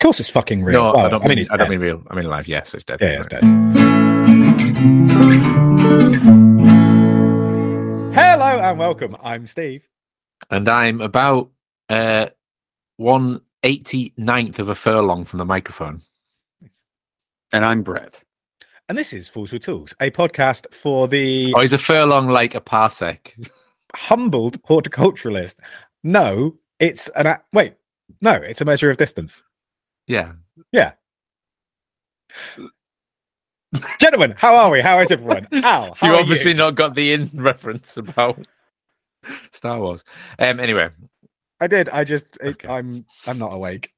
course, it's fucking real. No, Well, I don't I mean, mean, it's I don't mean real. I mean live. Yeah, so it's dead. Yeah, yeah, it's dead. Hello and welcome. I'm Steve. And I'm about uh, one eighty ninth of a furlong from the microphone. And I'm Brett. And this is Fools with Tools, a podcast for the Oh, is a furlong like a parsec? humbled horticulturalist. No, it's an a- wait. No, it's a measure of distance. Yeah. Yeah. Gentlemen, how are we? How is everyone? Al, how you obviously you? not got the in reference about Star Wars. Um. Anyway, I did. I just it, Okay. I'm I'm not awake.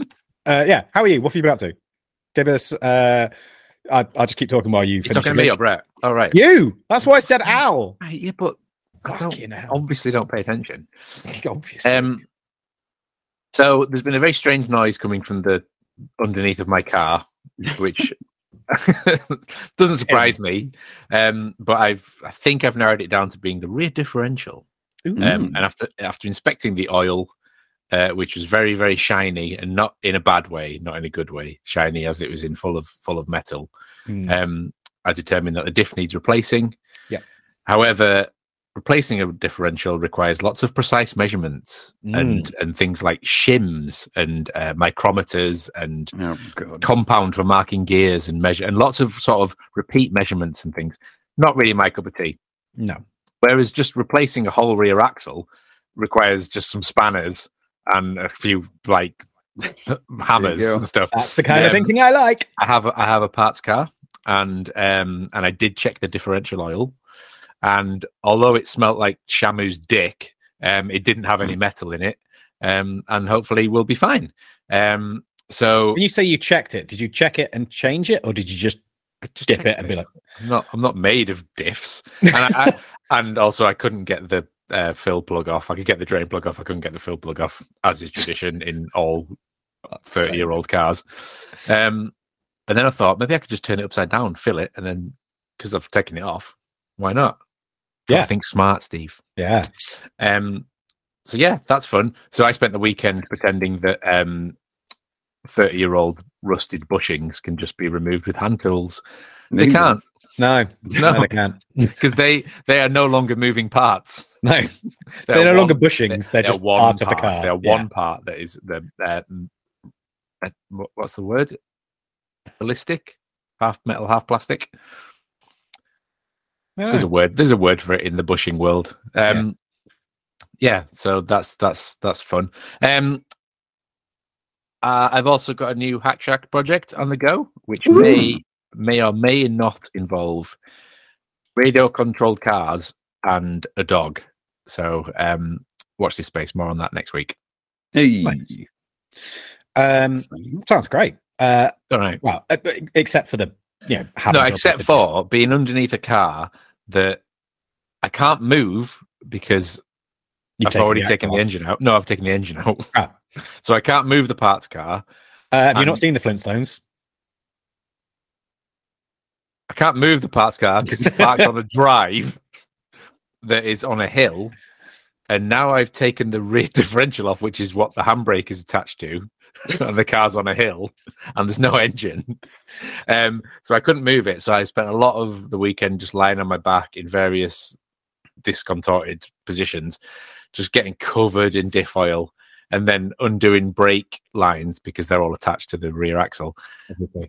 uh yeah, how are you? What have you been up to? Give us uh I, I'll just keep talking while you you finish. talking to me or Brett? All right. You. That's why I said Al. Right, yeah, but don't- obviously don't pay attention. Obviously. Um. So there's been a very strange noise coming from the underneath of my car, which doesn't surprise me. Um, but I've I think I've narrowed it down to being the rear differential. Um, and after after inspecting the oil, uh, which was very very shiny and not in a bad way, not in a good way, shiny as it was in full of full of metal. Mm. Um, I determined that the diff needs replacing. Yeah. However, replacing a differential requires lots of precise measurements Mm. and and things like shims and uh, micrometers and Oh, compound for marking gears and measure and lots of sort of repeat measurements and things. Not really my cup of tea. no. Whereas just replacing a whole rear axle requires just some spanners and a few like hammers and stuff. That's the kind of Um, thinking I like. I have a, I have a parts car and um and I did check the differential oil and although it smelt like Shamu's dick, um it didn't have any metal in it. Um and hopefully we'll be fine. Um so When you say you checked it, did you check it and change it, or did you just just dip it and be like, I'm not I'm not made of diffs. And I, I, and also I couldn't get the uh, fill plug off. I could get the drain plug off. I couldn't get the fill plug off, as is tradition in all thirty year old cars. Um, and then I thought maybe I could just turn it upside down, fill it, and then because I've taken it off, why not? Yeah. I think smart, Steve. yeah, Um, so yeah, that's fun. So I spent the weekend pretending that um, thirty-year-old rusted bushings can just be removed with hand tools. They Neither. can't. no, no, No, they can't. because they they are no longer moving parts. No, They they're are no longer bushings. They're, just one part of the car. They are Yeah. one part that is the uh, uh, what's the word? Ballistic, half metal, half plastic. I don't There's a word. There's a word for it in the bushing world. Um, yeah. So that's that's that's fun. Um, uh, I've also got a new Hack Shack project on the go, which may may or may not involve radio controlled cars and a dog. So um, watch this space. More on that next week. Hey. Nice. Um, sounds great. Uh, All right. well, except for the you know, No, except for being underneath a car that I can't move because You've I've taken already the taken the off. engine out. No, I've taken the engine out. Ah. So I can't move the parts car. Uh, have you not seen the Flintstones? I can't move the parts car because it's parked on a drive that is on a hill. And now I've taken the rear differential off, which is what the handbrake is attached to. And the car's on a hill and there's no engine. Um, so I couldn't move it. So I spent a lot of the weekend just lying on my back in various discontorted positions, just getting covered in diff oil and then undoing brake lines because they're all attached to the rear axle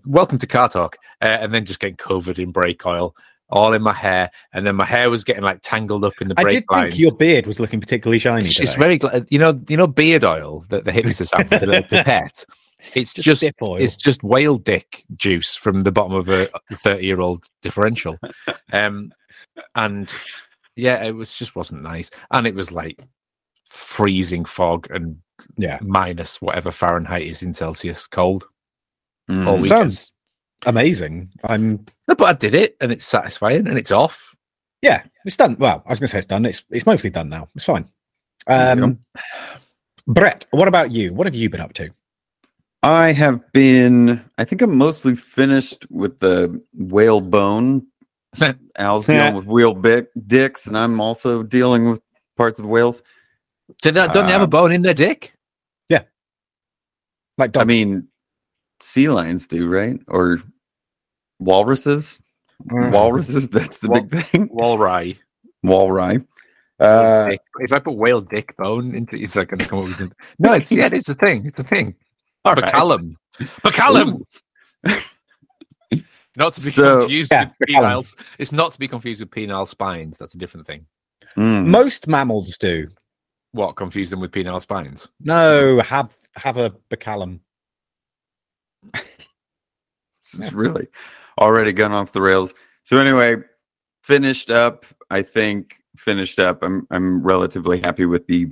welcome to car talk uh, and then just getting covered in brake oil all in my hair and then my hair was getting like tangled up in the I brake did lines think your beard was looking particularly shiny. it's, it's very you know you know beard oil that the hipsters have with a little pipette it's Just just, dip oil. it's just whale dick juice from the bottom of a 30 year old differential um and yeah it was just wasn't nice and it was like freezing fog and yeah. minus whatever fahrenheit is in celsius cold Mm. all weekend. Sounds amazing. I'm No, but I did it, and it's satisfying, and it's off. yeah, it's done. Well, I was going to say it's done. It's it's mostly done now. It's fine. Um, Brett, what about you? What have you been up to? I have been, I think I'm mostly finished with the whale bone. Al's dealing with whale bic- dicks, and I'm also dealing with parts of whales. Did that? Don't they have a Uh, bone in their dick? Yeah. Like dogs. I mean, sea lions do, right? Or walruses. Mm. Walruses. That's the Wal- big thing. Walry. Walry. Uh, if I put whale dick bone into, is that going to come up with something? No, it's yeah, it's a thing. It's a thing. all right. Baculum. Baculum. Not to be So- confused Yeah, with baculum. penile. It's not to be confused with penile spines. That's a different thing. Mm. Most mammals do. What confuse them with penile spines? No, have have a baculum. This is really already gone off the rails. So anyway, finished up. I think finished up. I'm I'm relatively happy with the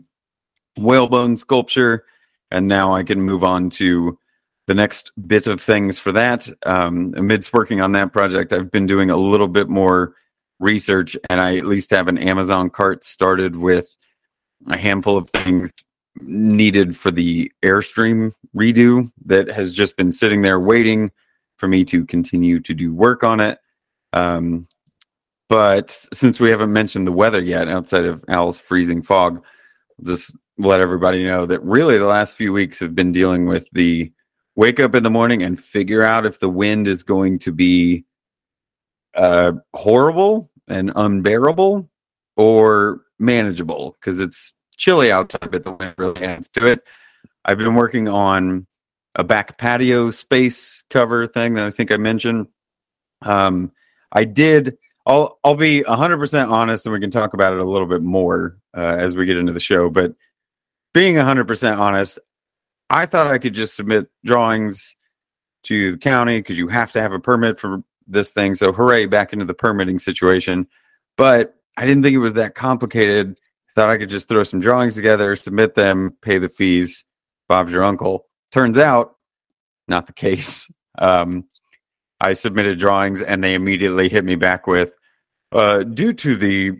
whalebone sculpture, and now I can move on to the next bit of things for that. Um, amidst working on that project, I've been doing a little bit more research, and I at least have an Amazon cart started with a handful of things needed for the Airstream redo that has just been sitting there waiting for me to continue to do work on it. Um, but since we haven't mentioned the weather yet, outside of Al's freezing fog, just let everybody know that really the last few weeks have been dealing with the wake up in the morning and figure out if the wind is going to be uh, horrible and unbearable or manageable because it's chilly outside, but the wind really adds to it. I've been working on a back patio space cover thing that I think I mentioned. Um, I did. I'll I'll be hundred percent honest, and we can talk about it a little bit more uh, as we get into the show. But being hundred percent honest, I thought I could just submit drawings to the county because you have to have a permit for this thing. So hooray, back into the permitting situation. But I didn't think it was that complicated. Thought I could just throw some drawings together, submit them, pay the fees. Bob's your uncle. Turns out, not the case. Um, I submitted drawings and they immediately hit me back with, uh, due to the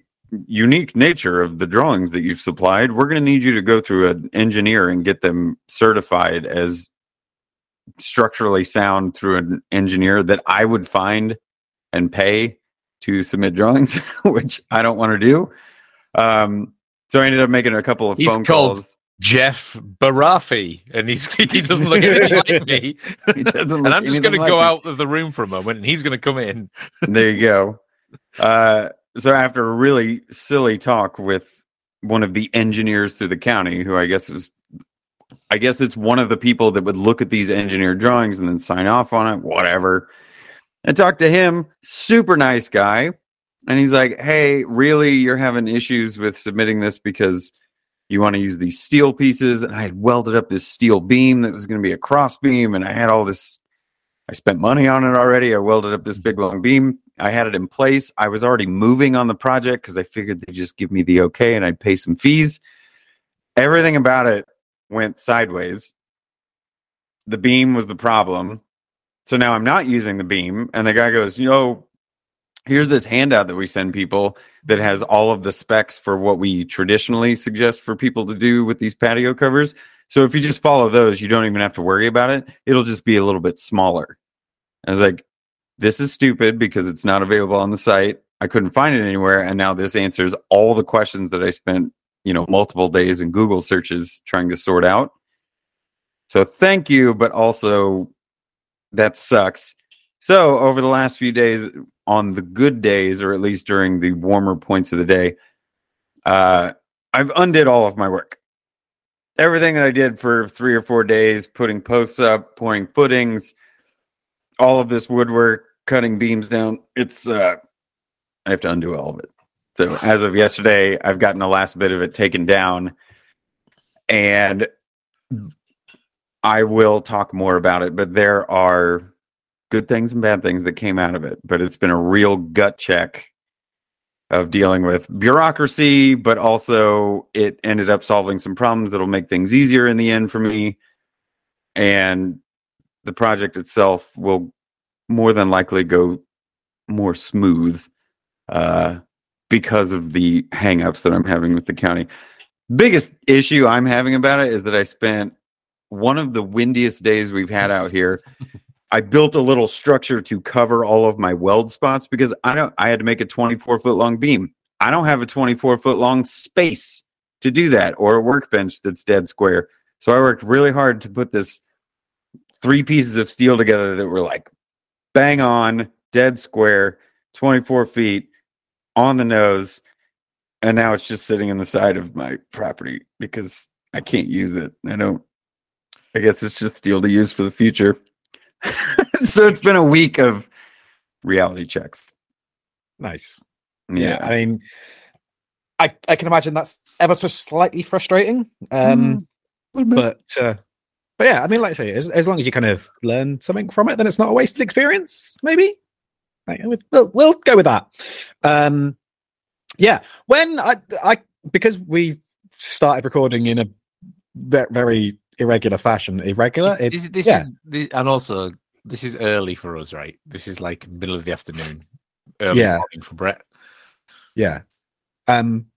unique nature of the drawings that you've supplied, we're going to need you to go through an engineer and get them certified as structurally sound through an engineer that I would find and pay to submit drawings, which I don't want to do. Um, so I ended up making a couple of He's phone called- calls. Jeff Barafi, and he's he doesn't look anything like me. He and I'm just going to like go out of the room for a moment, and he's going to come in. there you go. Uh, so after a really silly talk with one of the engineers through the county, who I guess is, I guess it's one of the people that would look at these engineer drawings and then sign off on it, whatever. And talk to him, super nice guy, and he's like, "Hey, really, you're having issues with submitting this because." You want to use these steel pieces, and I had welded up this steel beam that was going to be a cross beam, and I had all this I spent money on it already. I welded up this big long beam. I had it in place. I was already moving on the project because I figured they'd just give me the okay and I'd pay some fees. Everything about it went sideways. The beam was the problem. So now I'm not using the beam. And the guy goes, you know, here's this handout that we send people that has all of the specs for what we traditionally suggest for people to do with these patio covers. So if you just follow those, you don't even have to worry about it. It'll just be a little bit smaller. I was like, this is stupid because it's not available on the site. I couldn't find it anywhere. And now this answers all the questions that I spent, you know, multiple days in Google searches trying to sort out. So thank you, but also that sucks. So over the last few days, on the good days, or at least during the warmer points of the day, uh, I've undid all of my work. Everything that I did for three or four days, putting posts up, pouring footings, all of this woodwork, cutting beams down. It's uh, I have to undo all of it. So as of yesterday, I've gotten the last bit of it taken down, and I will talk more about it. But there are good things and bad things that came out of it. But it's been a real gut check of dealing with bureaucracy, but also it ended up solving some problems that'll make things easier in the end for me. And the project itself will more than likely go more smooth uh, because of the hangups that I'm having with the county. Biggest issue I'm having about it is that I spent one of the windiest days we've had out here. I built a little structure to cover all of my weld spots because I don't I had to make a 24 foot long beam. I don't have a 24 foot long space to do that or a workbench that's dead square. So I worked really hard to put this three pieces of steel together that were like bang on, dead square, 24 feet on the nose. And now it's just sitting in the side of my property because I can't use it. I don't, I guess it's just steel to use for the future. so it's been a week of reality checks. Nice. Yeah. I mean, I I can imagine that's ever so slightly frustrating. Um, but uh, but yeah, I mean, like I say, as, as long as you kind of learn something from it, then it's not a wasted experience. Maybe. Like, we'll we'll go with that. Um, yeah, when I I because we started recording in a ve- very irregular fashion. Irregular. This, It- this, this yeah. is this, and also this is early for us, right? This is like middle of the afternoon, early Yeah. morning for Brett. yeah. Um.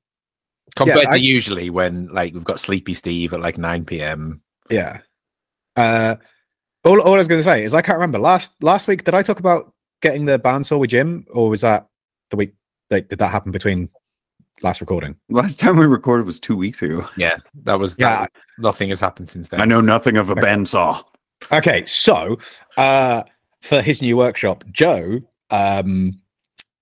Compared I- to usually when like we've got Sleepy Steve at like nine p.m. Yeah. Uh, all, all I was going to say is I can't remember last last week. Did I talk about getting the bandsaw with Jim, or was that the week? Like, did that happen between last recording? Last time we recorded was two weeks ago. Yeah, that was Yeah. that, nothing has happened since then. I know nothing of a bandsaw. Okay, so uh, for his new workshop, Joe, um,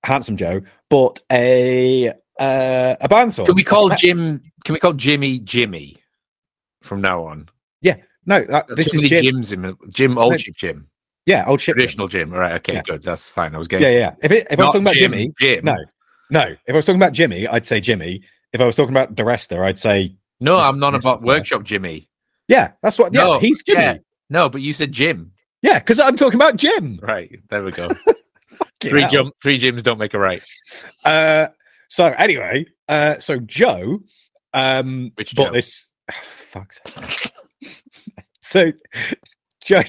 handsome Joe, bought a uh, a bandsaw. Can we call Uh, Jim? Can we call Jimmy Jimmy from now on? Yeah. No, that, this is many Jim. Jims in Jim, old No, ship Jim, Yeah, old ship. Traditional Jim. All right, okay, Yeah. good. That's fine. I was Yeah, getting yeah. yeah. If it, if I'm talking about Jim, Jimmy, Jim. no, no. If I was talking about Jimmy, I'd say Jimmy. If I was talking about Duresta, I'd say no, I'm not about workshop Jimmy. yeah. That's what. Yeah, No, he's Jimmy. yeah. No, but you said Jim. Yeah, because I'm talking about Jim. Right, there we go. Three hell. jump, three Jims don't make a right. Uh, so anyway, uh, so Joe, um, Which bought Joe? this. fuck's so, Joe,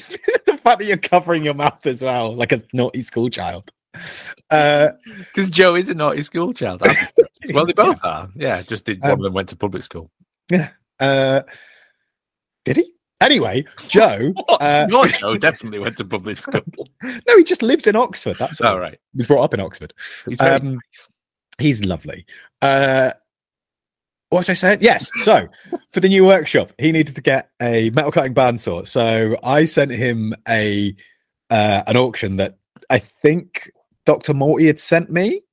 the fact that you're covering your mouth as well, like a naughty school child. Uh, Because Joe is a naughty school child. well, they both are. Yeah, just did, one Um, of them went to public school. Yeah. Uh, did he? Anyway, Joe. Uh, Your Joe definitely went to public school. no, he just lives in Oxford. That's all. Right. He was brought up in Oxford. He's Um, nice. He's lovely. Uh, what was I saying? Yes. So for the new workshop, he needed to get a metal cutting bandsaw. So I sent him a uh, an auction that I think Dr. Morty had sent me.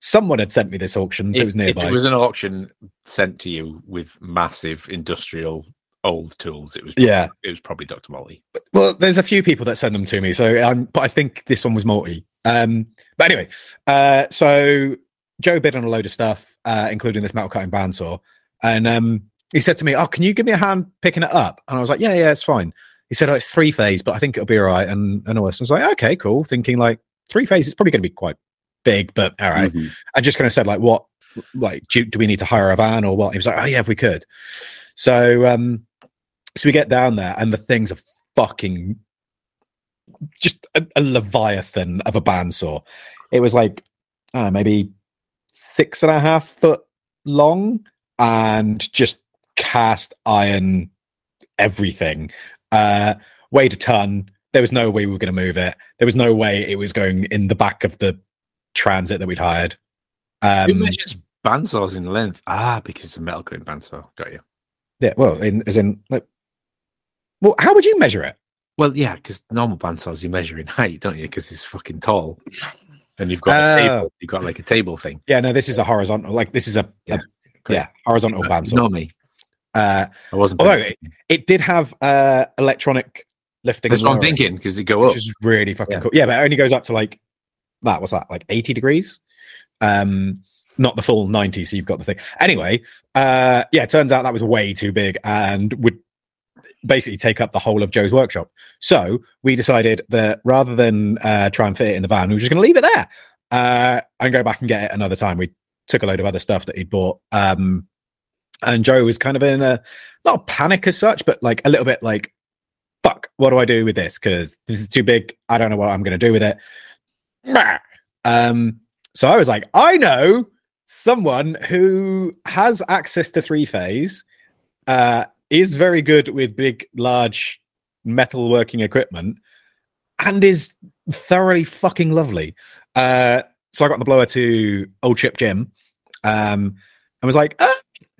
Someone had sent me this auction If, was nearby. it was an auction sent to you with massive industrial old tools, it was Yeah. it was probably Dr. Morty. Well, there's a few people that send them to me, so um, but I think this one was Morty. Um, but anyway, uh, so Joe bid on a load of stuff, uh, including this metal cutting bandsaw, and um, he said to me, "Oh, can you give me a hand picking it up?" And I was like, "Yeah, yeah, it's fine." He said, "Oh, it's three phase, but I think it'll be all right." And and all this, I was like, "Okay, cool." Thinking like three phase is probably going to be quite big, but all right. Mhm. I just kind of said like, "What? Like, do, do we need to hire a van or what?" He was like, "Oh yeah, if we could." So um, so we get down there, and the thing's a fucking just a, a leviathan of a bandsaw. It was like I don't know, maybe six and a half foot long, and just cast iron everything. Uh, weighed a ton. There was no way we were going to move it. There was no way it was going in the back of the transit that we'd hired. Um, measures bandsaws in length? Ah, because it's a metal cutting bandsaw. Got you. yeah, well, in, as in, like, well, how would you measure it? Well, yeah, because normal bandsaws you measure in height, don't you? Because it's fucking tall, and you've got a Oh. table. You've got like a table thing. Yeah, no, this is a horizontal. Like, this is a, a- Yeah, yeah, horizontal bandsaw. Not me. Uh, I wasn't. Although attention. it did have uh electronic lifting. That's what I'm thinking because it go up, which is really fucking Yeah. cool. Yeah, but it only goes up to like that. What's that? Like 80 degrees. Um, not the full 90. So you've got the thing. Anyway, uh, yeah, it turns out that was way too big and would basically take up the whole of Joe's workshop. So we decided that rather than uh, try and fit it in the van, we were just going to leave it there uh, and go back and get it another time. We took a load of other stuff that he'd bought. Um, and Joe was kind of in a not a panic as such, but like a little bit like, fuck, what do I do with this? Because this is too big. I don't know what I'm going to do with it. Um, so I was like, I know someone who has access to three phase, uh, is very good with big, large metal working equipment, and is thoroughly fucking lovely. Uh, so I got the blower to Old Chip Jim, um, and was like, uh,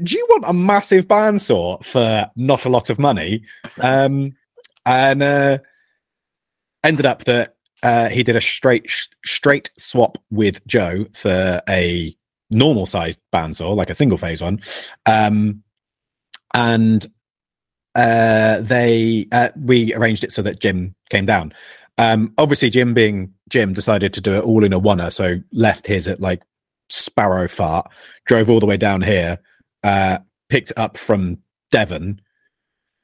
"Do you want a massive bandsaw for not a lot of money?" Um, and uh, ended up that uh, he did a straight straight swap with Joe for a normal sized bandsaw, like a single phase one, um, and uh, they uh, we arranged it so that Jim came down. Um, obviously, Jim being Jim decided to do it all in a oneer, so left his at like Sparrow Fart, drove all the way down here, uh, picked up from Devon,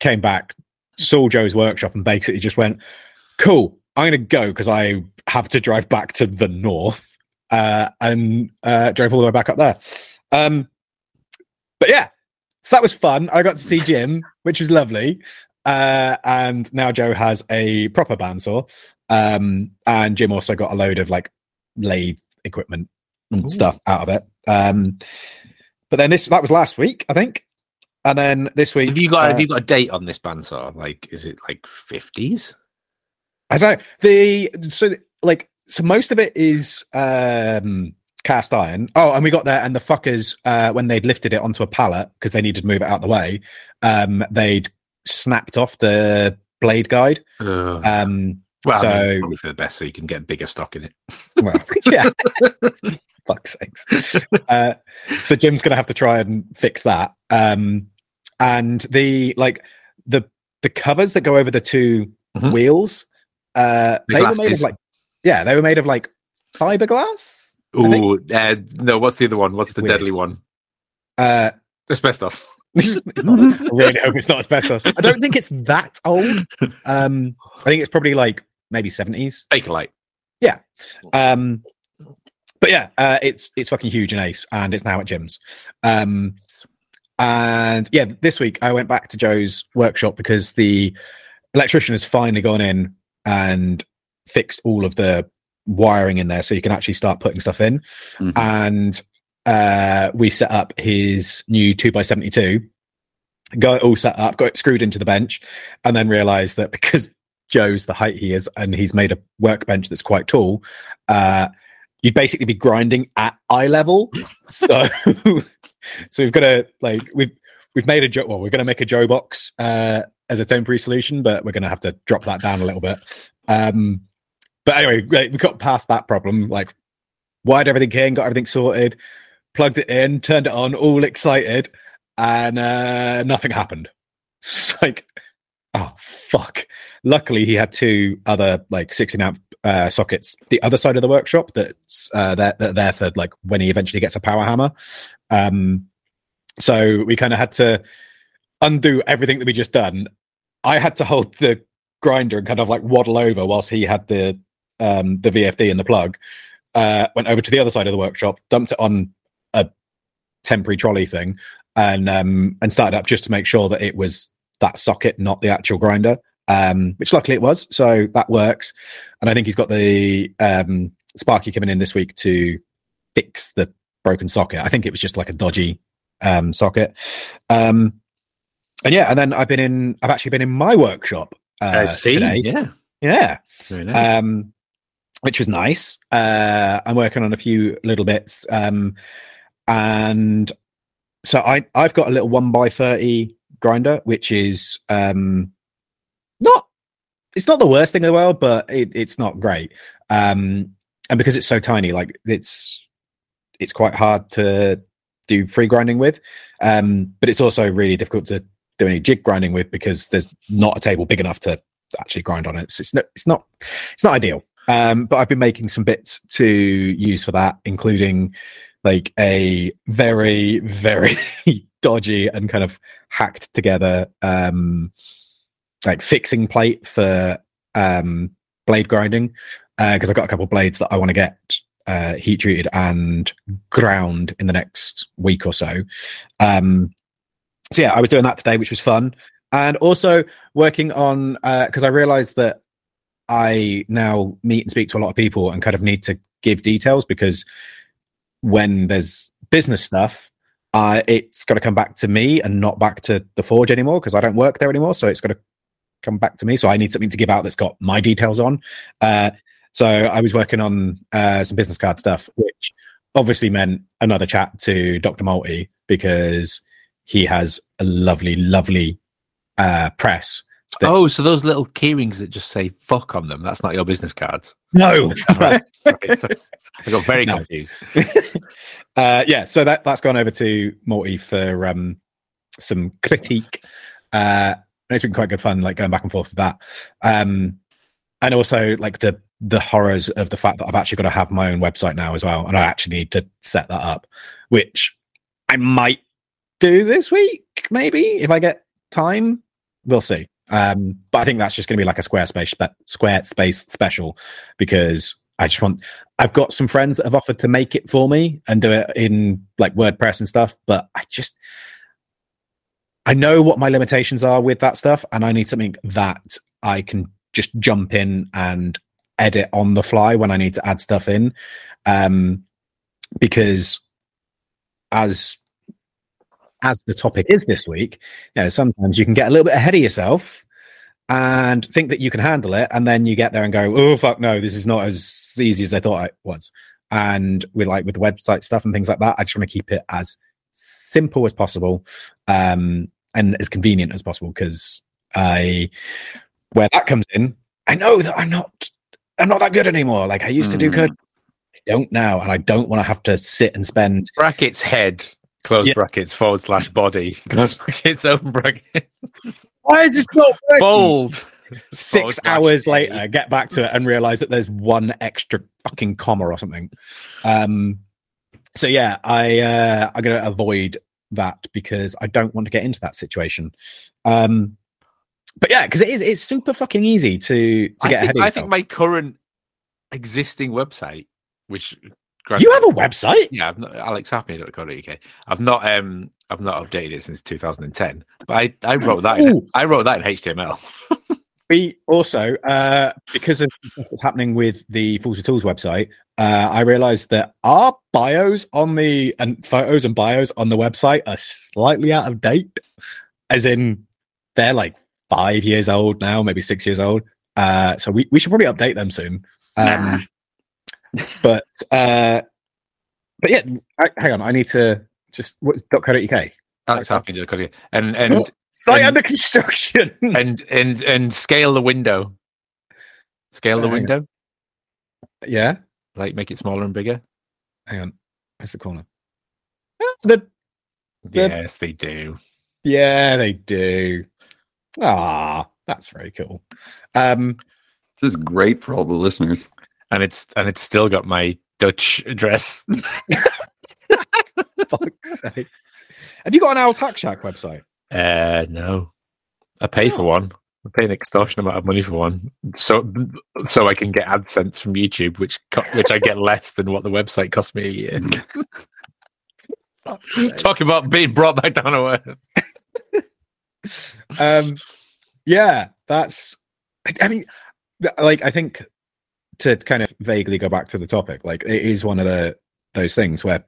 came back, saw Joe's workshop, and basically just went, "Cool, I'm going to go because I have to drive back to the north," uh, and uh, drove all the way back up there. Um, but yeah, so that was fun. I got to see Jim, which was lovely. Uh, and now Joe has a proper bandsaw. Um, and Jim also got a load of like lathe equipment and Ooh. stuff out of it. Um, but then this that was last week, I think. And then this week, Have you got uh, have you got a date on this bandsaw? Like, is it like fifties? I don't know. The so like so most of it is um cast iron. Oh, and we got there and the fuckers uh when they'd lifted it onto a pallet because they needed to move it out the way, um they'd snapped off the blade guide. Uh, Um well, I mean, so- probably for the best, so you can get bigger stock in it. well yeah. Fuck's sakes. Uh so Jim's gonna have to try and fix that. Um and the like the the covers that go over the 2 Mhm. wheels, uh The they were made of like yeah, they were made of like fiberglass. Oh uh, no. What's the other one? What's the Weird. deadly one? Uh Asbestos. it's not- I really hope it's not asbestos. I don't think it's that old. Um, I think it's probably like maybe seventies. Bakelite. Yeah. Um, but yeah, uh, it's it's fucking huge and ace, and it's now at Jim's. Um, and yeah, this week I went back to Joe's workshop because the electrician has finally gone in and fixed all of the wiring in there, so you can actually start putting stuff in. Mhm. And uh, we set up his new two x seventy two. Got it all set up, got it screwed into the bench, and then realised that because Joe's the height he is, and he's made a workbench that's quite tall, uh, you'd basically be grinding at eye level. So, so we've got to like we've we've made a Joe. Well, we're going to make a Joe box uh, as a temporary solution, but we're going to have to drop that down a little bit. Um, but anyway, we got past that problem. Like, wired everything in, got everything sorted, plugged it in, turned it on, all excited, and uh, nothing happened. It's like, oh fuck. Luckily, he had two other like 16 amp uh, sockets the other side of the workshop that's uh, that are there for like when he eventually gets a power hammer. Um, so we kind of had to undo everything that we just done. I had to hold the grinder and kind of like waddle over whilst he had the um, the VFD and the plug. Uh, went over to the other side of the workshop, dumped it on a temporary trolley thing, and um, and started up just to make sure that it was that socket, not the actual grinder. Um, which luckily it was, so that works. And I think he's got the um, Sparky coming in this week to fix the broken socket. I think it was just like a dodgy um, socket. Um, and yeah, and then I've been in. I've actually been in my workshop. Uh, I see. today. Yeah. Yeah Very nice. um, which was nice. Uh, I'm working on a few little bits, um, and so I I've got a little one by thirty grinder, which is um, not it's not the worst thing in the world, but it, it's not great. Um, and because it's so tiny, like it's it's quite hard to do free grinding with. Um, but it's also really difficult to do any jig grinding with because there's not a table big enough to actually grind on it. So it's not it's not it's not ideal. Um, but I've been making some bits to use for that, including like a very very dodgy and kind of hacked together um like fixing plate for um blade grinding because I've got a couple of blades that I want to get uh, heat treated and ground in the next week or so. Um, so yeah, I was doing that today, which was fun, and also working on because I realised that I now meet and speak to a lot of people and kind of need to give details because when there's business stuff, uh, it's got to come back to me and not back to the forge anymore because I don't work there anymore. So it's got to come back to me. So I need something to give out that's got my details on. Uh, so I was working on uh, some business card stuff, which obviously meant another chat to Dr. Morty because he has a lovely, lovely uh, press thing. Oh, so those little keyrings that just say "fuck" on them—that's not your business cards. no. Right. So I got very No. confused. uh, yeah, so that that's gone over to Morty for um, some critique. Uh, and it's been quite good fun, like going back and forth with that, um, and also like the the horrors of the fact that I've actually got to have my own website now as well, and I actually need to set that up, which I might do this week, maybe if I get time. We'll see. Um, but I think that's just going to be like a Squarespace spe- Squarespace special because I just want. I've got some friends that have offered to make it for me and do it in like WordPress and stuff, but I just I know what my limitations are with that stuff, and I need something that I can just jump in and edit on the fly when I need to add stuff in. Um, because as as the topic is this week, you know, sometimes you can get a little bit ahead of yourself and think that you can handle it, and then you get there and go, "Oh fuck, no, this is not as easy as I thought it was." And with like with the website stuff and things like that, I just want to keep it as simple as possible um, and as convenient as possible because I, where that comes in, I know that I'm not, I'm not that good anymore. Like I used to do Mm. good, I don't now, and I don't want to have to sit and spend Brackets head, close Yeah. brackets forward slash body, close brackets open bracket, Why is this not bold. Six slash hours later, get back to it and realize that there's one extra fucking comma or something. Um, so yeah, I uh, I'm gonna avoid that because I don't want to get into that situation. Um, but yeah, because it is it's super fucking easy to to I get think, ahead of I think my current existing website, which you have a website? yeah, I've not, alexhappy.co.uk. I've not um I've not updated it since 2010, but I I wrote that in, I wrote that in HTML. We also, uh, because of what's happening with the Fools of Tools website, uh, I realized that our bios on the and photos and bios on the website are slightly out of date, as in they're like five years old now, maybe six years old. Uh, so we, we should probably update them soon. Um, but uh, but yeah, I, hang on, I need to just what .co.uk alexhappy.co.uk. And and site And- under construction. and and and scale the window. Scale the Uh, hang window, yeah, like make it smaller and bigger. hang on, where's the corner? The The- Yes, they do. Yeah, they do. Ah, that's very cool. Um, This is great for all the listeners. And it's and it's still got my Dutch address. fuck's sake. Have you got an Al Tax Shack website? Uh no. I pay for Oh. one. I pay an extortion amount of money for one, so so I can get AdSense from YouTube, which co- which I get less than what the website cost me a year. Fuck's sake. Talk about being brought back down to earth. um, yeah, that's. I- I mean, like I think to kind of vaguely go back to the topic, like it is one of the those things where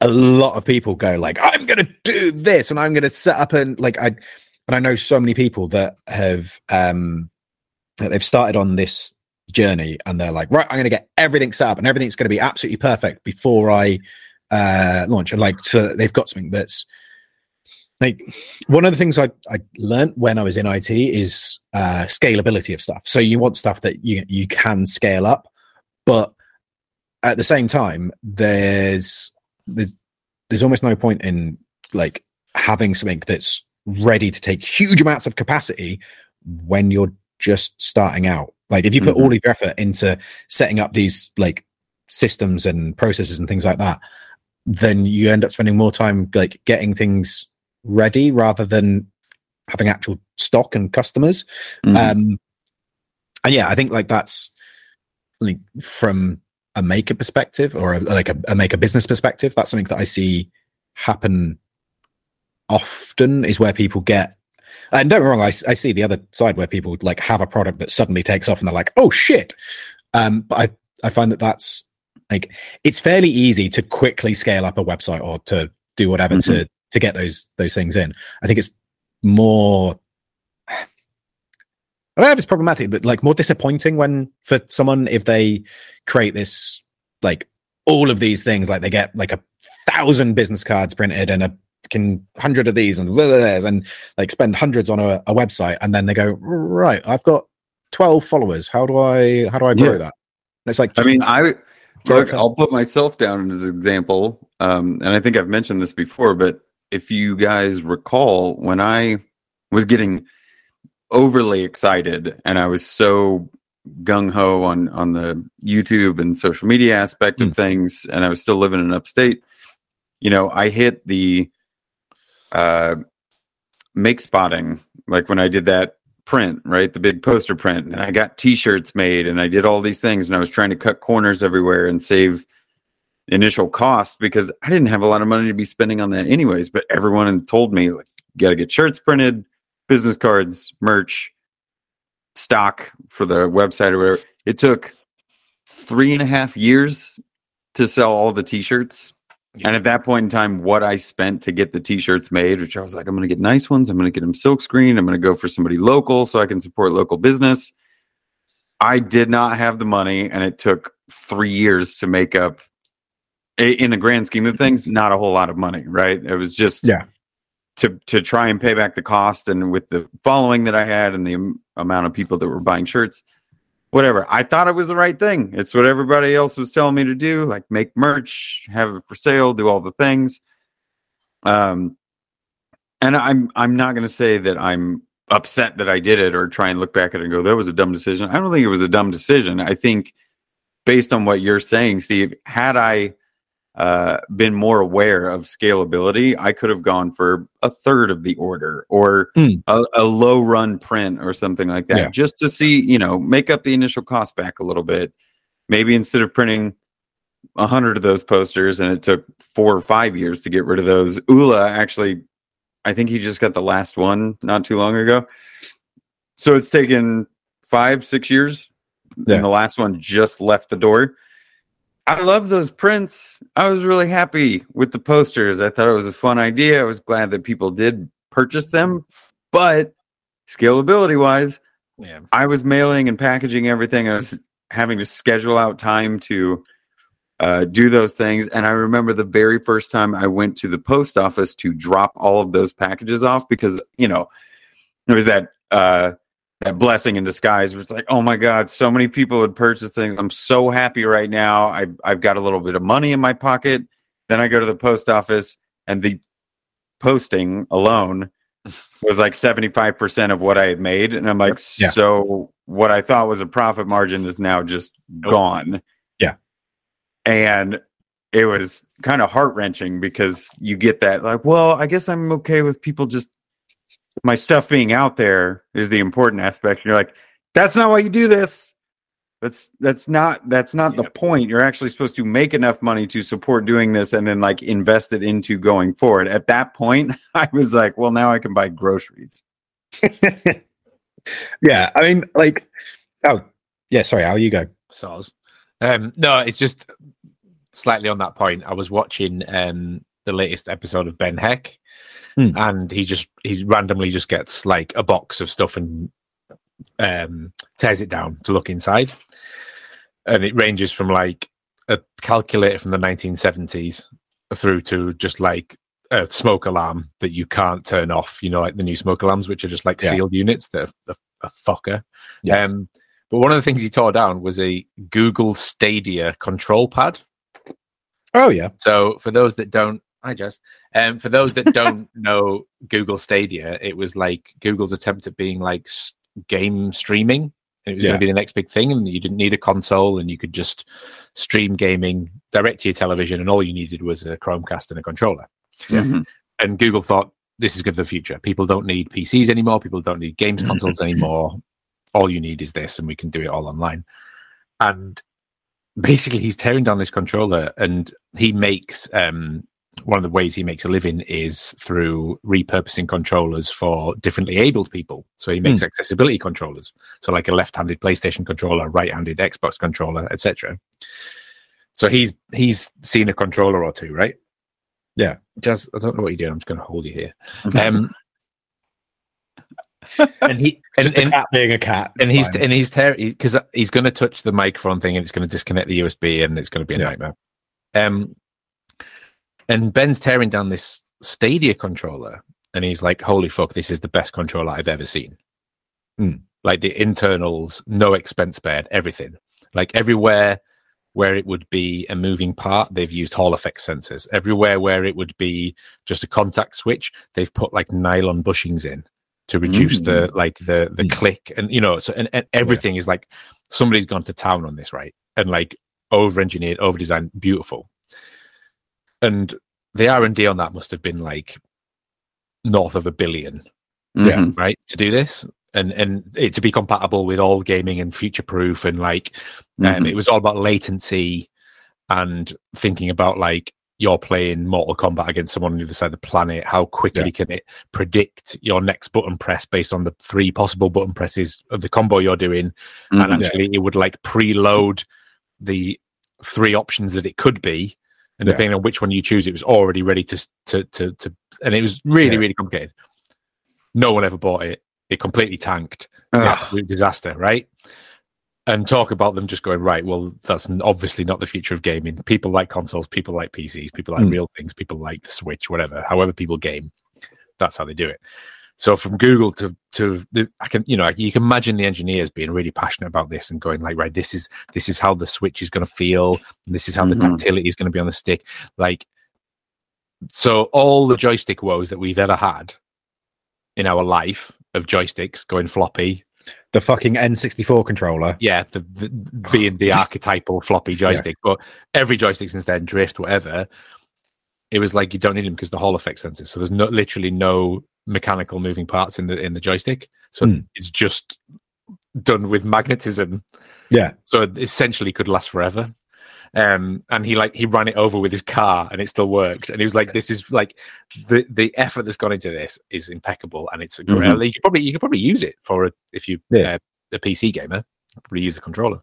a lot of people go like, "I'm going to do this," and I'm going to set up and like I, and I know so many people that have um that they've started on this journey and they're like, right, I'm going to get everything set up and everything's going to be absolutely perfect before I uh launch, and like so they've got something that's like one of the things I, I learned when I was in IT is uh, scalability of stuff. So you want stuff that you you can scale up, but at the same time, there's there's, there's almost no point in like having something that's ready to take huge amounts of capacity when you're just starting out. Like if you put Mhm. all of your effort into setting up these like systems and processes and things like that, then you end up spending more time like getting things ready rather than having actual stock and customers. Mhm. Um, and yeah, I think like that's like from a maker perspective or a, like a, a maker business perspective. That's something that I see happen often is where people get. And don't get me wrong, I, I see the other side where people like have a product that suddenly takes off and they're like, "Oh shit!" Um, but I I find that that's like it's fairly easy to quickly scale up a website or to do whatever to to get those those things in. I think it's more I don't know if it's problematic, but like more disappointing when for someone if they create this like all of these things, like they get like a thousand business cards printed and a fucking hundred of these and blah, blah, blah, and like spend hundreds on a, a website, and then they go, right, I've got twelve followers. How do I how do I grow Yeah. that? And it's like, I mean, I look I'll put myself down as an example, um, and I think I've mentioned this before. But if you guys recall, when I was getting overly excited and I was so gung ho on on the YouTube and social media aspect of Mm. things, and I was still living in upstate, you know, I hit the uh, make spotting like when I did that print, right? The big poster print. And I got t-shirts made and I did all these things and I was trying to cut corners everywhere and save initial cost because I didn't have a lot of money to be spending on that anyways. But everyone told me like you gotta get shirts printed, business cards, merch, stock for the website or whatever. It took three and a half years to sell all the t-shirts. And at that point in time, what I spent to get the t-shirts made, which I was like, I'm going to get nice ones. I'm going to get them silk screen. I'm going to go for somebody local so I can support local business. I did not have the money, and it took three years to make up. In the grand scheme of things, not a whole lot of money, right? It was just Yeah. To to try and pay back the cost, and with the following that I had and the am- amount of people that were buying shirts, whatever. I thought it was the right thing. It's what everybody else was telling me to do, like make merch, have it for sale, do all the things. Um and I'm I'm not going to say that I'm upset that I did it or try and look back at it and go that was a dumb decision. I don't think it was a dumb decision. I think based on what you're saying, Steve, had I uh, been more aware of scalability, I could have gone for a third of the order or Hmm. a, a low run print or something like that, Yeah. just to see, you know, make up the initial cost back a little bit. Maybe instead of printing a hundred of those posters and it took four or five years to get rid of those, Ula actually, I think he just got the last one not too long ago. So it's taken five, six years. Yeah. And the last one just left the door. I love those prints. I was really happy with the posters. I thought it was a fun idea. I was glad that people did purchase them, but scalability wise, Yeah. I was mailing and packaging everything. I was having to schedule out time to uh, do those things. And I remember the very first time I went to the post office to drop all of those packages off because, you know, there was that uh, that blessing in disguise. Where it's like, oh my god, so many people had purchased things. I'm so happy right now. I I've got a little bit of money in my pocket. Then I go to the post office, and the posting alone was like 75% of what I had made. And I'm like, Yeah. so what I thought was a profit margin is now just Nope. gone. Yeah. And it was kind of heart wrenching because you get that, like, well, I guess I'm okay with people just my stuff being out there is the important aspect. You're like, that's not why you do this. That's that's not that's not the point. You're actually supposed to make enough money to support doing this and then like invest it into going forward. At that point, I was like, well, now I can buy groceries. yeah, I mean, like, oh, yeah. Sorry, how you go? Soz. Um, no, it's just slightly on that point. I was watching um, the latest episode of Ben Heck, Hmm. and he just he randomly just gets like a box of stuff and um, tears it down to look inside, and it ranges from like a calculator from the 1970s through to just like a smoke alarm that you can't turn off. You know, like the new smoke alarms, which are just like Yeah. sealed units that are a, a fucker. Yeah. Um, but one of the things he tore down was a Google Stadia control pad. Oh yeah, So for those that don't, hi Jess. Um, for those that don't know Google Stadia, it was like Google's attempt at being like s- game streaming. And it was Yeah. going to be the next big thing, and you didn't need a console, and you could just stream gaming direct to your television, and all you needed was a Chromecast and a controller. Yeah. Mhm. And Google thought this is good for the future. People don't need PCs anymore. People don't need games consoles anymore. All you need is this, and we can do it all online. And basically, he's tearing down this controller, and he makes um, one of the ways he makes a living is through repurposing controllers for differently abled people. So he makes accessibility controllers, so like a left-handed PlayStation controller, right-handed Xbox controller, etc. So he's he's seen a controller or two, right? Yeah. Just I don't know what you're doing. I'm just going to hold you here. Um, and he and, and, cat being a cat, and he's and he's terrible because he's going to touch the microphone thing and it's going to disconnect the USB and it's going to be a Yeah. nightmare. Um, and Ben's tearing down this Stadia controller, and he's like, "Holy fuck, this is the best controller I've ever seen." Hmm. Like the internals, no expense spared, everything. Like everywhere where it would be a moving part, they've used Hall effect sensors. Everywhere where it would be just a contact switch, they've put like nylon bushings in to reduce the like the the Mm. click and you know so and, and everything is like somebody's gone to town on this right and like over engineered over designed beautiful and the r&d on that must have been like north of a billion Yeah. Mhm. right to do this and and it to be compatible with all gaming and future proof and like um, Mhm. it was all about latency and thinking about like you're playing Mortal Kombat against someone on the other side of the planet. How quickly can it predict your next button press based on the three possible button presses of the combo you're doing? Mhm. And actually, it would like preload the three options that it could be, and Yeah. depending on which one you choose, it was already ready to to to, to and it was really Yeah. really complicated. No one ever bought it. It completely tanked absolute disaster, right? And talk about them just going right. Well, that's obviously not the future of gaming. People like consoles, people like PCs, people like Mm. real things, people like the Switch, whatever. However, people game, that's how they do it. So from Google to to the, I can you know you can imagine the engineers being really passionate about this and going like right this is this is how the Switch is going to feel. And this is how the Mhm. tactility is going to be on the stick. Like so, all the joystick woes that we've ever had in our life of joysticks going floppy, The fucking N64 controller. yeah, the, the being the archetypal floppy joystick, but every joystick since then, drift, whatever, it was like you don't need them because the Hall effect sensors. So there's no literally no mechanical moving parts in the in the joystick. So Hmm. it's just done with magnetism. Yeah. So it essentially could last forever. Um, and he like he ran it over with his car and it still worked. And he was like, "This is like the the effort that's gone into this is impeccable, and it's a great. Mhm. You could probably you could probably use it for a, if you Yeah. uh, a PC gamer, probably use the controller.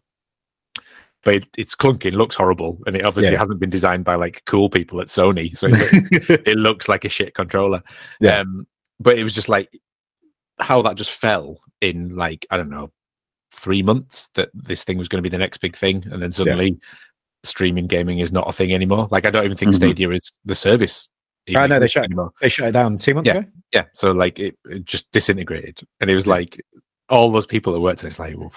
But it, it's clunky, it looks horrible, and it obviously Yeah. hasn't been designed by like cool people at Sony, so it, it looks like a shit controller. Yeah. Um, but it was just like how that just fell in like I don't know three months that this thing was going to be the next big thing, and then suddenly streaming gaming is not a thing anymore. Like I don't even think Mhm. Stadia is the service. I know, they shut- anymore. they shut it down two months Yeah. ago. Yeah, so like it, it just disintegrated, and it was like all those people that worked on it's like, well,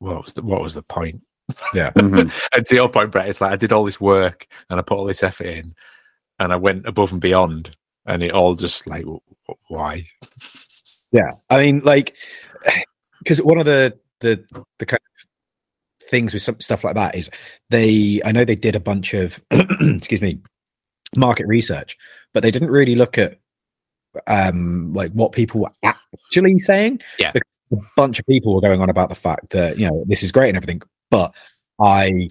what was the what was the point? Mhm. And to your point, Brett, it's like I did all this work and I put all this effort in, and I went above and beyond, and it all just like, why? Yeah, I mean, like, because one of the the the kind of things with some stuff like that is they. I know they did a bunch of excuse me, market research, but they didn't really look at um like what people were actually saying. Yeah. Because a bunch of people were going on about the fact that you know this is great and everything, but I, you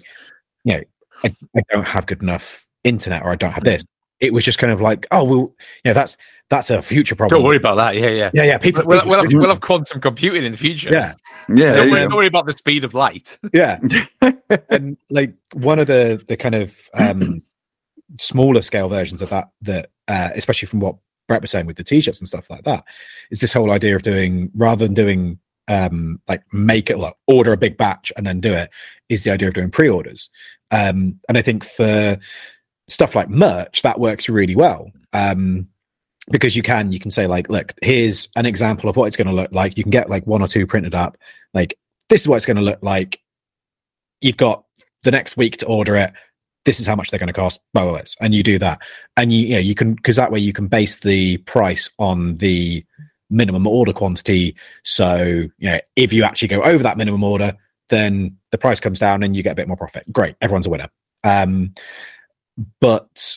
know, I, I don't have good enough internet or I don't have this. It was just kind of like, oh well, you know, that's that's a future problem. Don't worry about that. Yeah, yeah. Yeah, yeah. People, We'll, people we'll, have, we'll have quantum computing in the future. yeah, Yeah, Don't worry, yeah. don't worry about the speed of light. yeah. and like one of the the kind of um smaller scale versions of that that uh especially from what Brett was saying with the t-shirts and stuff like that is this whole idea of doing rather than doing um like make it like order a big batch and then do it is the idea of doing pre-orders um and i think for stuff like merch that works really well. Um because you can you can say like look here's an example of what it's going to look like. You can get like one or two printed up. Like this is what it's going to look like. You've got the next week to order it. This is how much they're going to cost blah blah blah and you do that. And you, know you can because that way you can base the price on the minimum order quantity. So you know if you actually go over that minimum order then the price comes down and you get a bit more profit. Great. Everyone's a winner. Um but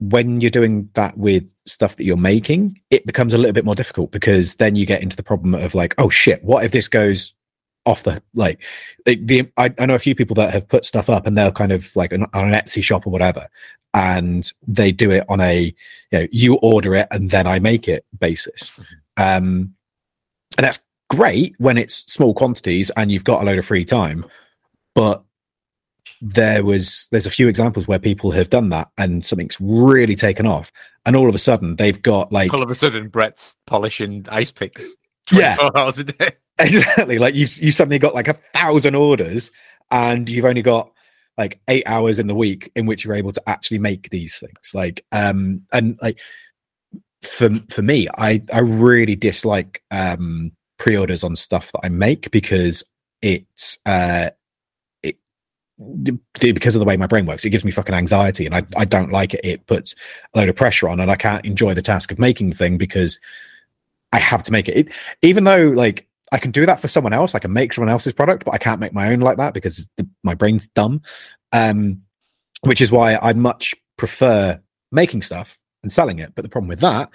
when you're doing that with stuff that you're making it becomes a little bit more difficult because then you get into the problem of like oh shit what if this goes off the like the, the I, I know a few people that have put stuff up and they're kind of like an, on an Etsy shop or whatever, and they do it on a you know you order it and then I make it basis, um, and that's great when it's small quantities and you've got a load of free time, but there was there's a few examples where people have done that and something's really taken off and all of a sudden they've got like All of a sudden, Brett's polishing ice picks. Yeah. hours a day. exactly like you you suddenly got like a thousand orders and you've only got like eight hours in the week in which you're able to actually make these things like um and like for for me, I I really dislike um, pre-orders on stuff that I make because it's uh, because of the way my brain works. It gives me fucking anxiety, and I I don't like it. It puts a load of pressure on, and I can't enjoy the task of making the thing because I have to make it. it even though like I can do that for someone else, I can make someone else's product, but I can't make my own like that because the, my brain's dumb. Um, which is why I much prefer making stuff and selling it. But the problem with that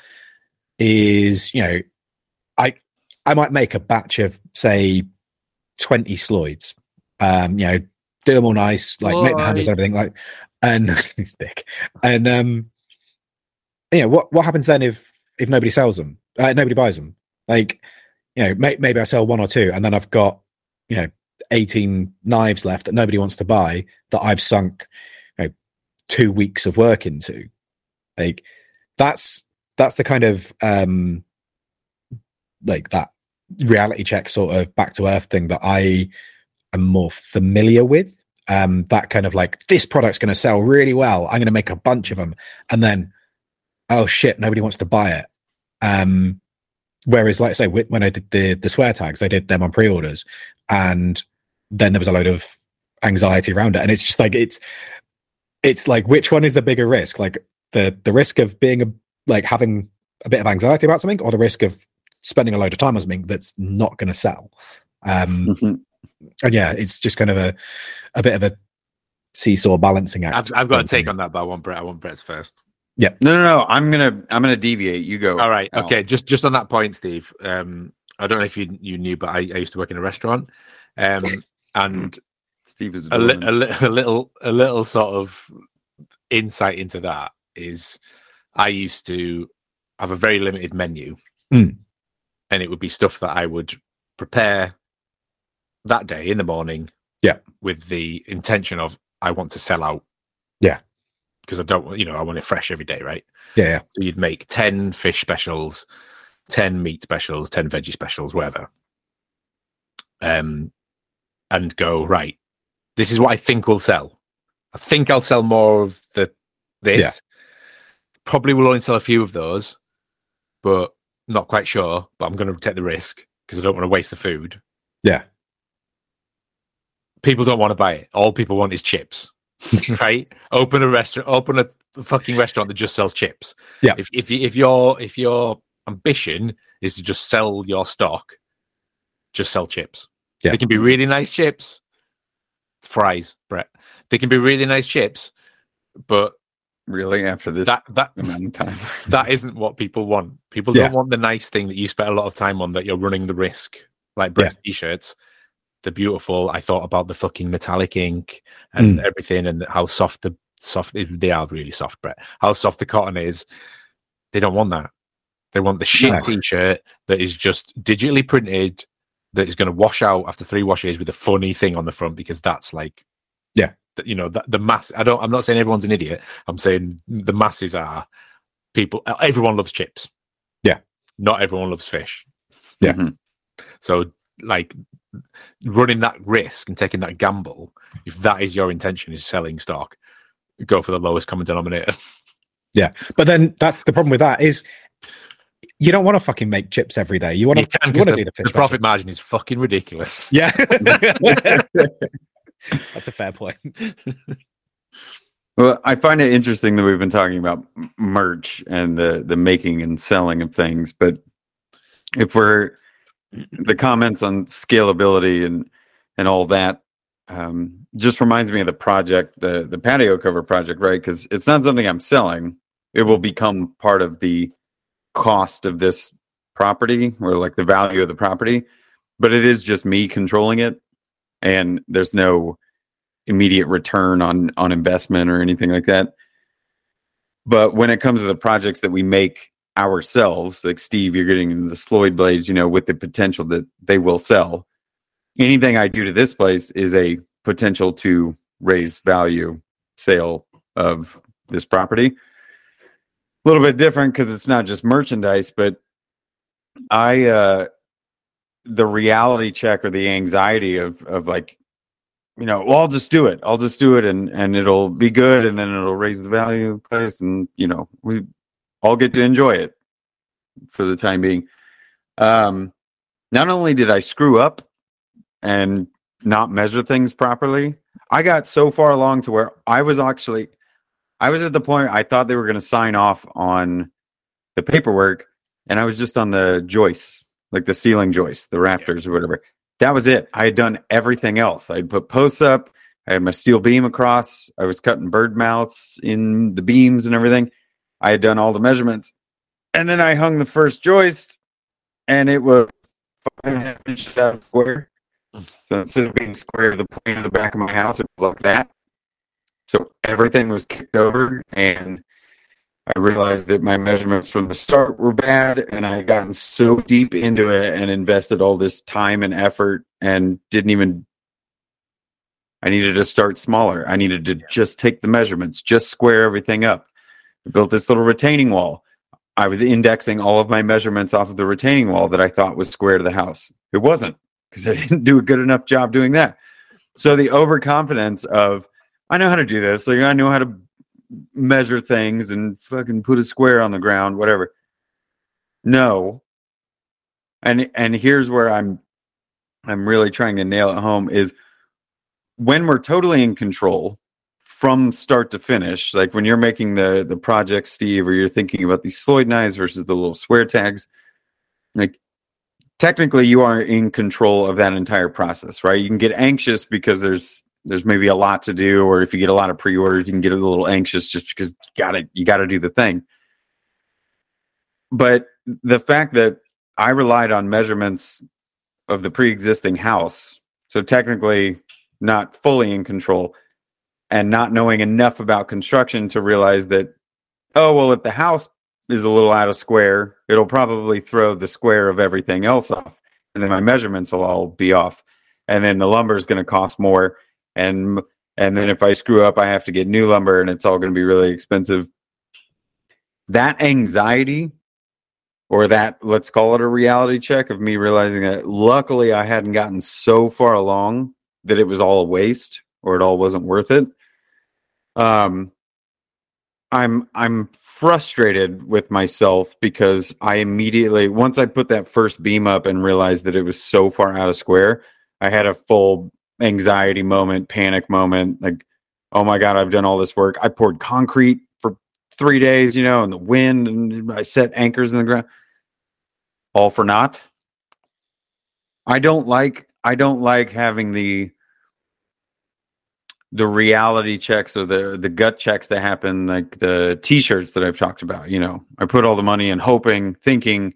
is, you know, I I might make a batch of say twenty sloyds, um, you know, do them all nice, like make the handles and everything, like, and thick, and um, you know, what what happens then if if nobody sells them, uh, nobody buys them, like, you know, may, maybe I sell one or two, and then I've got, you know, 18 knives left that nobody wants to buy that I've sunk you know, two weeks of work into. Like that's that's the kind of um like that reality check sort of back to earth thing that I am more familiar with. Um, that kind of like this product's going to sell really well. I'm going to make a bunch of them, and then oh shit, nobody wants to buy it. Um, whereas, like I say, when I did the the swear tags, I did them on pre-orders, and then there was a load of anxiety around it, and it's just like it's it's like which one is the bigger risk? Like the the risk of being a like having a bit of anxiety about something, or the risk of spending a load of time on something that's not going to sell. Um, and yeah, it's just kind of a a bit of a seesaw balancing act. I've, I've got a take on that, but I want Brett. I want Brett's first. Yeah. No, no, no. I'm gonna I'm gonna deviate. You go. All right. Okay. Just just on that point, Steve. Um, I don't know if you you knew, but I, I used to work in a restaurant. Um, and Steve is a, li- a, li- a little a little sort of insight into that is I used to have a very limited menu, Mm. and it would be stuff that I would prepare that day in the morning. Yeah. with the intention of I want to sell out. Yeah. because I don't, you know, I want it fresh every day, right? Yeah, yeah. So you'd make ten fish specials, ten meat specials, ten veggie specials, whatever. Um, and go right. This is what I think will sell. I think I'll sell more of the this. Yeah. Probably will only sell a few of those, but not quite sure. But I'm going to take the risk because I don't want to waste the food. Yeah. People don't want to buy it. All people want is chips, right? Open a restaurant. Open a fucking restaurant that just sells chips. Yeah. If if you, if your if your ambition is to just sell your stock, just sell chips. Yeah. They can be really nice chips. Fries, Brett. They can be really nice chips, but really after this that that amount of time. that isn't what people want. People Yeah. don't want the nice thing that you spent a lot of time on that you're running the risk. Like Brett's t-shirts, the beautiful. I thought about the fucking metallic ink and everything, and how soft the soft they are. Really soft, Brett. How soft the cotton is. They don't want that. They want the shit No. t-shirt that is just digitally printed, that is going to wash out after three washes with a funny thing on the front because that's like, Yeah. th- you know, the, the mass. I don't. I'm not saying everyone's an idiot. I'm saying the masses are people. Everyone loves chips. Yeah. Not everyone loves fish. Yeah. Mhm. So, like, running that risk and taking that gamble, if that is your intention, is selling stock, go for the lowest common denominator. Yeah, but then that's the problem with that is you don't want to fucking make chips every day. You want You to can you 'cause want to the, do the fish the profit margin is fucking ridiculous. Yeah. that's a fair point. Well, I find it interesting that we've been talking about m- merch and the the making and selling of things, but if we're the comments on scalability and and all that um, just reminds me of the project, the the patio cover project, right? Because it's not something I'm selling; it will become part of the cost of this property or like the value of the property, but it is just me controlling it, and there's no immediate return on on investment or anything like that. But when it comes to the projects that we make ourselves, like Steve, you're getting the Sloyd blades, you know, with the potential that they will sell. Anything I do to this place is a potential to raise value sale of this property. A little bit different because it's not just merchandise, but I uh the reality check or the anxiety of of like you know, well, I'll just do it. I'll just do it, and and it'll be good, and then it'll raise the value of the place, and you know, we all get to enjoy it. for the time being. Um, not only did I screw up and not measure things properly, I got so far along to where I was actually, I was at the point I thought they were going to sign off on the paperwork, and I was just on the joists, like the ceiling joists, the rafters or whatever. That was it. I had done everything else. I'd put posts up. I had my steel beam across. I was cutting bird mouths in the beams and everything. I had done all the measurements. And then I hung the first joist, and it was five and a half inches out square. So instead of being square, the plane of the back of my house, it was like that. So everything was kicked over, and I realized that my measurements from the start were bad, and I had gotten so deep into it and invested all this time and effort, and didn't even. I needed to start smaller. I needed to just take the measurements, just square everything up. Built this little retaining wall. I was indexing all of my measurements off of the retaining wall that I thought was square to the house. It wasn't because I didn't do a good enough job doing that. So the overconfidence of I know how to do this, like I know how to measure things and fucking put a square on the ground, whatever. No. And and here's where I'm I'm really trying to nail it home is when we're totally in control from start to finish, like when you're making the the project, Steve, or you're thinking about these Sloyd knives versus the little swear tags, like technically you are in control of that entire process, right? You can get anxious because there's there's maybe a lot to do, or if you get a lot of pre-orders, you can get a little anxious just because you gotta you gotta do the thing. But the fact that I relied on measurements of the pre-existing house, so technically not fully in control, and not knowing enough about construction to realize that, oh well, if the house is a little out of square, it'll probably throw the square of everything else off, and then my measurements will all be off, and then the lumber is going to cost more and and then if I screw up, I have to get new lumber, and it's all going to be really expensive. That anxiety, or that let's call it a reality check of me realizing that luckily I hadn't gotten so far along that it was all a waste or it all wasn't worth it. Um, I'm I'm frustrated with myself because I immediately once I put that first beam up and realized that it was so far out of square, I had a full anxiety moment, panic moment, like, oh my God, I've done all this work. I poured concrete for three days, you know, and the wind, and I set anchors in the ground. All for naught. I don't like I don't like having the the reality checks or the the gut checks that happen like the t-shirts that I've talked about, you know. I put all the money in hoping, thinking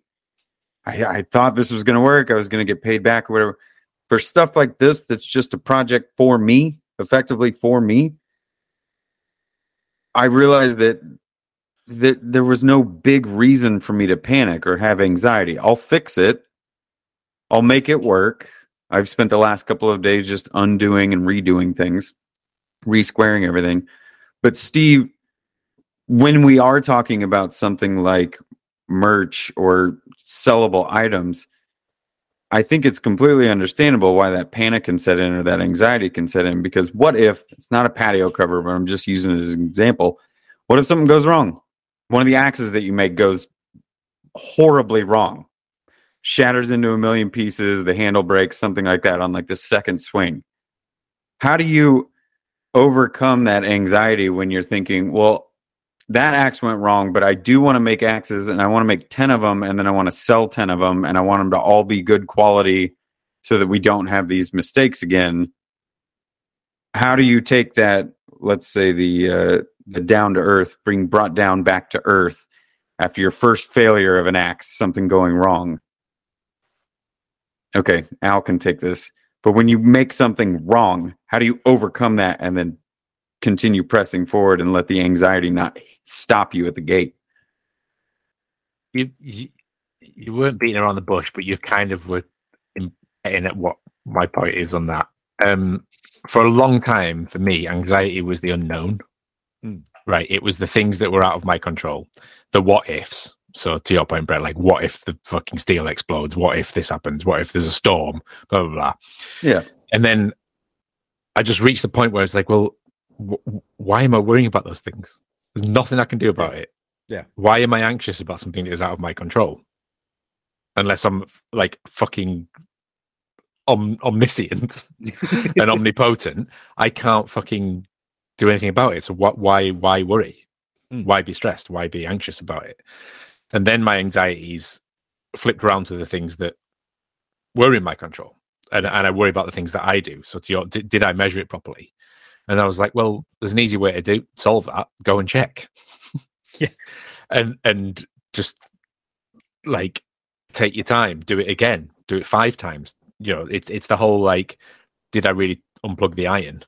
I, I thought this was going to work. I was going to get paid back or whatever for stuff like this that's just a project for me, effectively for me, I realized that that there was no big reason for me to panic or have anxiety. I'll fix it. I'll make it work. I've spent the last couple of days just undoing and redoing things, resquaring everything. But Steve, when we are talking about something like merch or sellable items, I think it's completely understandable why that panic can set in or that anxiety can set in because what if it's not a patio cover, but I'm just using it as an example. What if something goes wrong? One of the axes that you make goes horribly wrong, shatters into a million pieces, the handle breaks, something like that on like the second swing. How do you overcome that anxiety when you're thinking, well, that axe went wrong, but I do want to make axes and I want to make 10 of them and then I want to sell 10 of them and I want them to all be good quality so that we don't have these mistakes again. How do you take that, let's say the uh, the down to earth, bring brought down back to earth after your first failure of an axe, something going wrong? Okay, Al can take this. But when you make something wrong, how do you overcome that and then continue pressing forward and let the anxiety not stop you at the gate. You you, you weren't beating around the bush, but you kind of were in, in at what my point is on that. Um, for a long time, for me, anxiety was the unknown. Mm. Right, it was the things that were out of my control, the what ifs. So to your point, Brett, like what if the fucking steel explodes? What if this happens? What if there's a storm? Blah blah blah. Yeah. And then I just reached the point where it's like, well, wh- why am I worrying about those things? There's nothing I can do about it. Yeah. Why am I anxious about something that is out of my control? unless I'm like fucking om- omniscient and omnipotent. I can't fucking do anything about it. So what? Why? Why worry? Mm. Why be stressed? Why be anxious about it? And then my anxieties flipped around to the things that were in my control, and and I worry about the things that I do. So to your, did, did I measure it properly? And I was like, well, there's an easy way to do solve that. Go and check. Yeah. And and just like take your time, do it again, do it five times. You know, it's it's the whole like, did I really unplug the iron?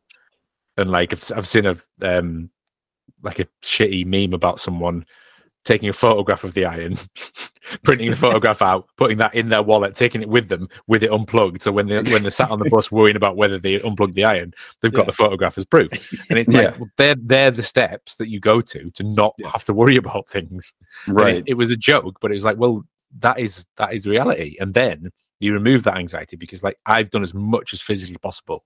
And like I've I've seen a um like a shitty meme about someone taking a photograph of the iron, printing the photograph out, putting that in their wallet, taking it with them with it unplugged. So when they when they're sat on the bus worrying about whether they unplugged the iron, they've got the photograph as proof. And it's Yeah. like well, they're they're the steps that you go to to not Yeah. have to worry about things. Right. It, it was a joke, but it was like, well, that is that is reality. And then you remove that anxiety because like I've done as much as physically possible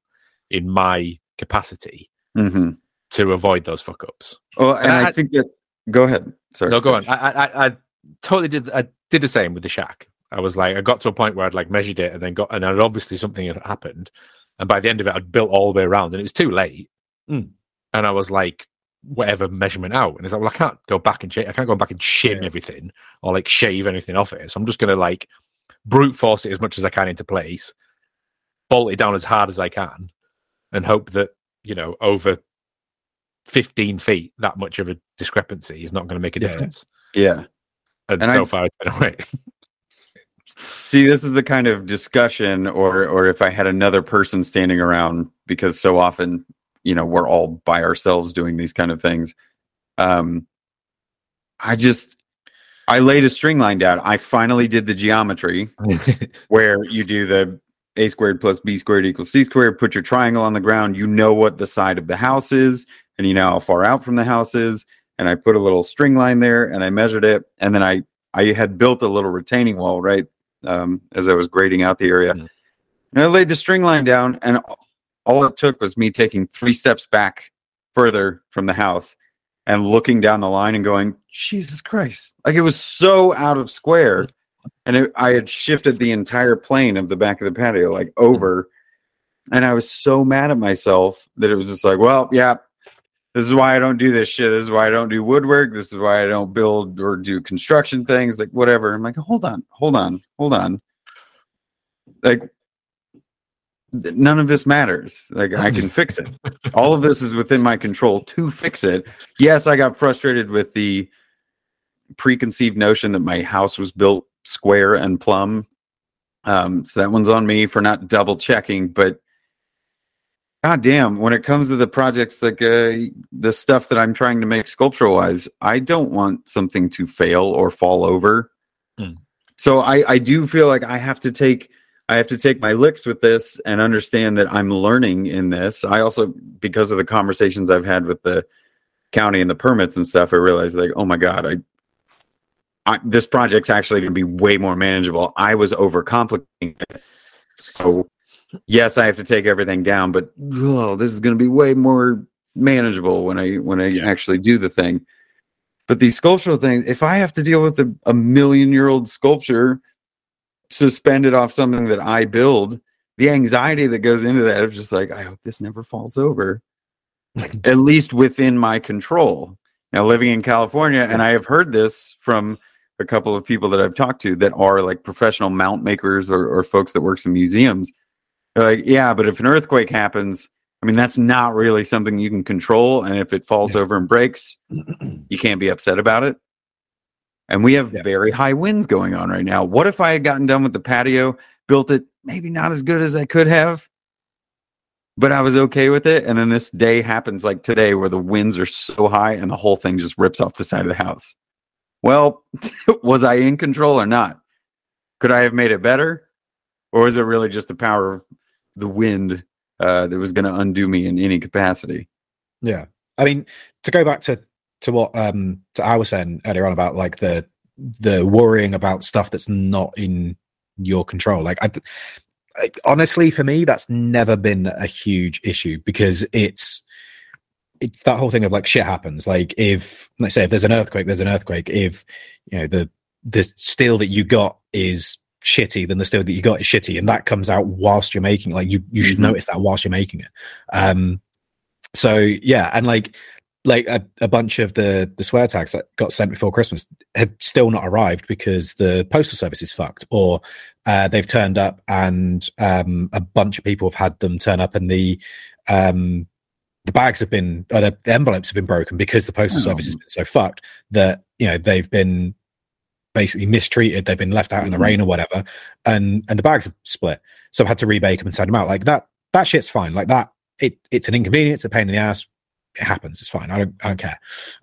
in my capacity hmm to avoid those fuck ups. Well, and And I, I- think that. Go ahead. Sorry. No, go on. I, I, I- I totally did. I did the same with the shack. I was like, I got to a point where I'd like measured it and then got, and I'd obviously something had happened. And by the end of it, I'd built all the way around and it was too late. Mm. And I was like, whatever measurement out. And it's like, well, I can't go back and shave. I can't go back and shim Yeah. everything or like shave anything off it. So I'm just going to like brute force it as much as I can into place, bolt it down as hard as I can, and hope that, you know, over 15 feet, that much of a discrepancy is not going to make a difference. Yeah. And, And so I- far, it's been away. See, this is the kind of discussion, or or if I had another person standing around, because so often, you know, we're all by ourselves doing these kind of things. Um, I just, I laid a string line down. I finally did the geometry where you do the a squared plus b squared equals c squared. Put your triangle on the ground. You know what the side of the house is, and you know how far out from the house is. And I put a little string line there, and I measured it, and then I I had built a little retaining wall right um, as I was grading out the area. Mhm. And I laid the string line down, and all it took was me taking three steps back further from the house and looking down the line and going, Jesus Christ. Like it was so out of square. And it, I had shifted the entire plane of the back of the patio, like over. And I was so mad at myself that it was just like, well, yeah, this is why I don't do this shit. This is why I don't do woodwork. This is why I don't build or do construction things, like whatever. I'm like, hold on, hold on, hold on. Like, none of this matters. Like, I can fix it. All of this is within my control to fix it. Yes, I got frustrated with the preconceived notion that my house was built square and plumb. Um, so that one's on me for not double checking, but God damn, when it comes to the projects like uh, the stuff that I'm trying to make sculptural wise, I don't want something to fail or fall over. Hmm. So I, I do feel like I have to take I have to take my licks with this and understand that I'm learning in this. I also because of the conversations I've had with the county and the permits and stuff, I realized like, oh my god, I I, this project's actually going to be way more manageable. I was overcomplicating it. So, yes, I have to take everything down, but oh, this is going to be way more manageable when I when I actually do the thing. But these sculptural things, if I have to deal with a, a million year old sculpture suspended off something that I build, the anxiety that goes into that of just like, I hope this never falls over. At least within my control. Now, living in California, and I have heard this from a couple of people that I've talked to that are like professional mount makers or, or folks that works in museums. They're like, yeah, but if an earthquake happens, I mean, that's not really something you can control. And if it falls Yeah. over and breaks, you can't be upset about it. And we have Yeah. very high winds going on right now. What if I had gotten done with the patio, built it maybe not as good as I could have, but I was okay with it? And then this day happens like today where the winds are so high and the whole thing just rips off the side of the house. Well, was I in control or not? Could I have made it better? Or is it really just the power of the wind uh, that was going to undo me in any capacity? Yeah, I mean, to go back to to what um to I was saying earlier on about like the the worrying about stuff that's not in your control. Like, I, I honestly, for me, that's never been a huge issue because it's it's that whole thing of like shit happens. Like, if let's say if there's an earthquake, there's an earthquake. If you know the the steel that you got is shitty, then the steel that you got is shitty, and that comes out whilst you're making. Like you, you should Mhm. notice that whilst you're making it. Um, so yeah, and like like a, a bunch of the the swear tags that got sent before Christmas have still not arrived because the postal service is fucked, or uh, they've turned up and um, a bunch of people have had them turn up and the um, the bags have been or the, the envelopes have been broken because the postal Oh. service has been so fucked that you know they've been basically mistreated they've been left out in the rain or whatever and and the bags have split. So i've had to rebake them and send them out. Like that that shit's fine. Like that it it's an inconvenience a pain in the ass. It happens. It's fine. I don't i don't care.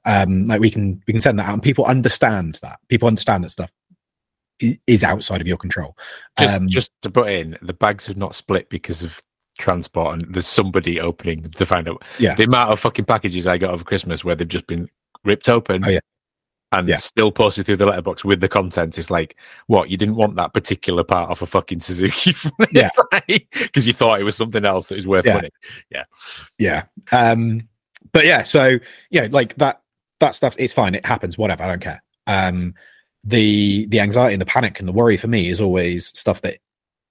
Um like we can we can send that out and people understand that. People understand that stuff is outside of your control. Just, um just to put in, the bags have not split because of transport, and there's somebody opening them to find out. Yeah. The amount of fucking packages I got over Christmas where they've just been ripped open. Oh, yeah. And Yeah. still posted through the letterbox with the content is like, what? You didn't want that particular part of a fucking Suzuki, Yeah. because you thought it was something else that was worth winning. Yeah. money. yeah um but yeah so yeah like that that stuff it's fine it happens whatever i don't care um the the anxiety and the panic and the worry for me is always stuff that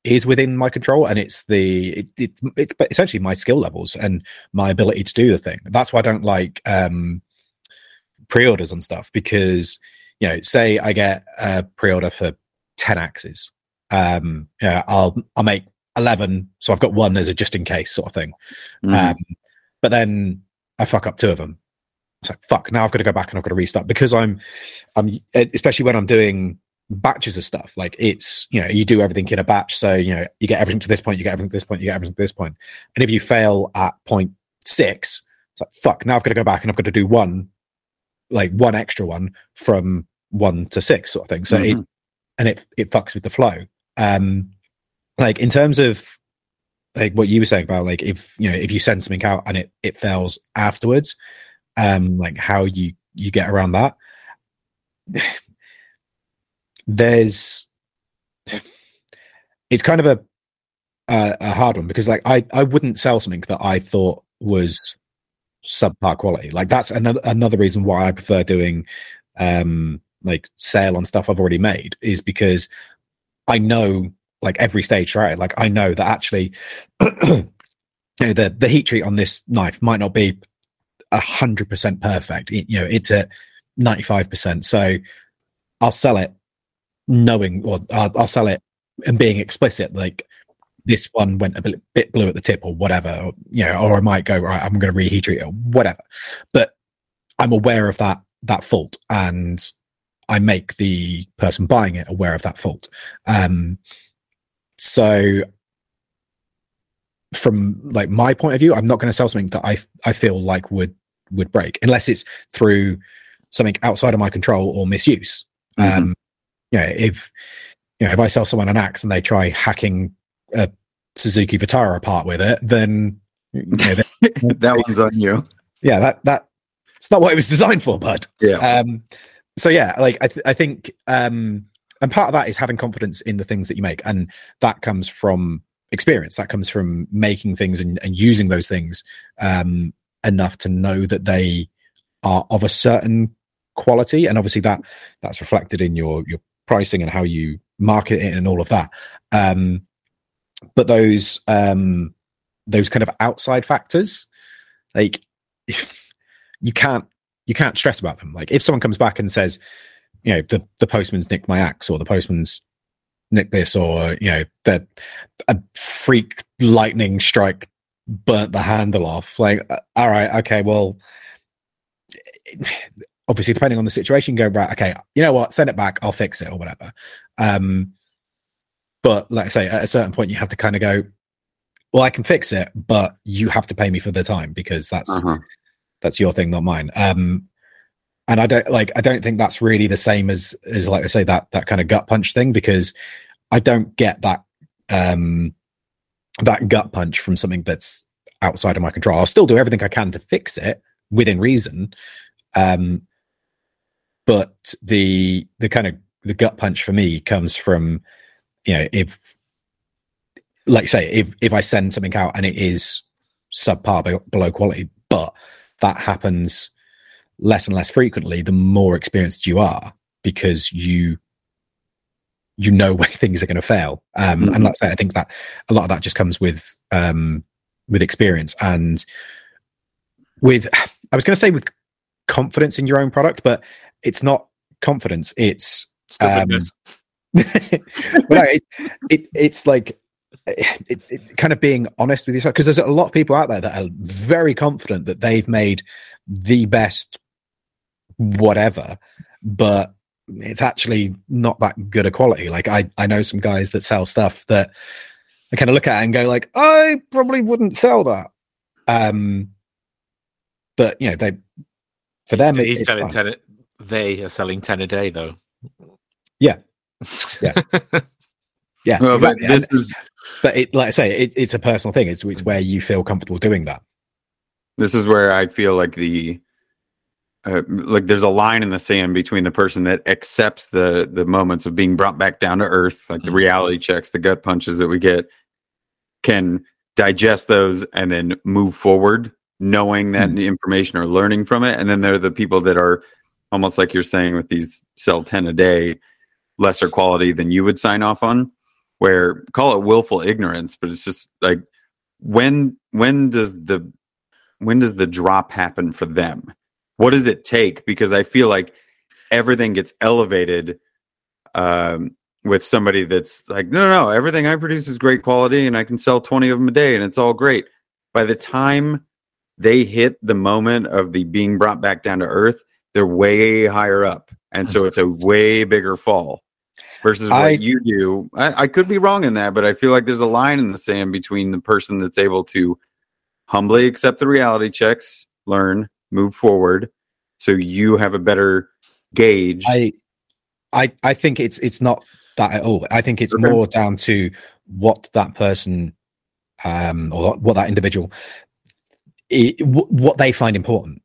is within my control and it's the it, it, it's essentially my skill levels and my ability to do the thing that's why i don't like um pre-orders and stuff because you know say i get a pre-order for 10 axes um yeah i'll i'll make 11 so i've got one as a just in case sort of thing Mhm. um, but then I fuck up two of them. It's like fuck. Now I've got to go back and I've got to restart because I'm, I'm especially when I'm doing batches of stuff. Like it's you know you do everything in a batch, so you know you get everything to this point, you get everything to this point, you get everything to this point, and if you fail at point six, it's like fuck. Now I've got to go back and I've got to do one, like one extra one from one to six sort of thing. So it Mhm. and it it fucks with the flow. Um, like in terms of like what you were saying about like if you know if you send something out and it it fails afterwards, um, like how you you get around that. There's it's kind of a a, a hard one because like I I wouldn't sell something that I thought was subpar quality. Like that's another another reason why I prefer doing um like sale on stuff I've already made is because I know like every stage right like I know that actually you know the the heat treat on this knife might not be a hundred percent perfect. It- you know it's at 95 percent. So I'll sell it knowing or I'll, I'll sell it and being explicit like this one went a bit, bit blue at the tip or whatever or, you know or I might go right I'm going to reheat treat it or whatever but I'm aware of that that fault and I make the person buying it aware of that fault. Um, so from like my point of view, I'm not going to sell something that I I feel like would would break unless it's through something outside of my control or misuse. Mhm. Um, you know, if you know if I sell someone an axe and they try hacking a Suzuki Vitara apart with it, then you know, that- one's on you. yeah, that that it's not what it was designed for, bud Yeah. um so yeah like i, th- I think um and part of that is having confidence in the things that you make and that comes from experience that comes from making things and, and using those things um enough to know that they are of a certain quality and obviously that that's reflected in your your pricing and how you market it and all of that um but those um those kind of outside factors like you can't you can't stress about them. Like if someone comes back and says, you know, the the postman's nicked my axe, or the postman's nicked this, or you know, the a freak lightning strike burnt the handle off. Like, uh, all right, okay, well, obviously depending on the situation, go right, okay, you know what, send it back, I'll fix it or whatever. Um, but like I say, at a certain point, you have to kind of go, well, I can fix it, but you have to pay me for the time because that's Uh-huh. that's your thing, not mine. Um, and I don't like I don't think that's really the same as as like I say that that kind of gut punch thing because I don't get that um that gut punch from something that's outside of my control. I'll still do everything I can to fix it within reason. Um but the the kind of the gut punch for me comes from you know if like say if if I send something out and it is subpar be- below quality, but that happens less and less frequently the more experienced you are because you you know when things are going to fail. Um, Mhm. And like I say, I think that a lot of that just comes with um, with experience and with I was going to say with confidence in your own product, but it's not confidence. It's Stubbornness. But no, it, it it's like it, it kind of being honest with yourself because there's a lot of people out there that are very confident that they've made the best whatever but it's actually not that good a quality like i i know some guys that sell stuff that i kind of look at and go like i probably wouldn't sell that um but you know they for them He's selling ten. They are selling ten a day, though. Yeah. Yeah. yeah Well, but exactly. this And- is but it like i say it, it's a personal thing it's, it's where you feel comfortable doing that this is where I feel like the uh, like there's a line in the sand between the person that accepts the the moments of being brought back down to earth, like the Mhm. reality checks, the gut punches that we get, can digest those and then move forward, knowing that Hmm. information or learning from it. And then there are the people that are almost like you're saying with these sell ten a day, lesser quality than you would sign off on. Where call it willful ignorance, but it's just like when when does the when does the drop happen for them? What does it take? Because I feel like everything gets elevated um, with somebody that's like, no, no, no, everything I produce is great quality and I can sell 20 of them a day and it's all great. By the time they hit the moment of the being brought back down to earth, they're way higher up. And so it's a way bigger fall versus what I- you do. I, I could be wrong in that, but I feel like there's a line in the sand between the person that's able to humbly accept the reality checks, learn, move forward, so you have a better gauge. I, I, I think it's it's not that at all. I think it's Okay. more down to what that person, um, or what that individual, i wh- what they find important.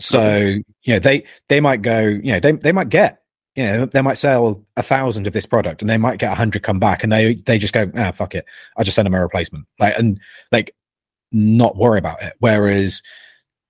So you know, they they might go, you know, they they might get, you know, they might sell a thousand of this product, and they might get a hundred come back, and they they just go, ah, fuck it, I just send them a replacement, like and like not worry about it. Whereas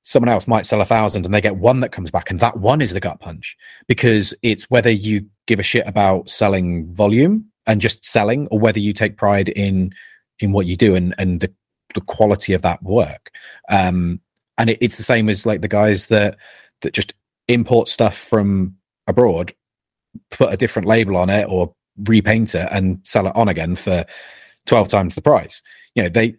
someone else might sell a thousand and they get one that comes back and that one is the gut punch because it's whether you give a shit about selling volume and just selling or whether you take pride in in what you do and and the, the quality of that work. Um and it, it's the same as like the guys that that just import stuff from abroad put a different label on it or repaint it and sell it on again for 12 times the price you know they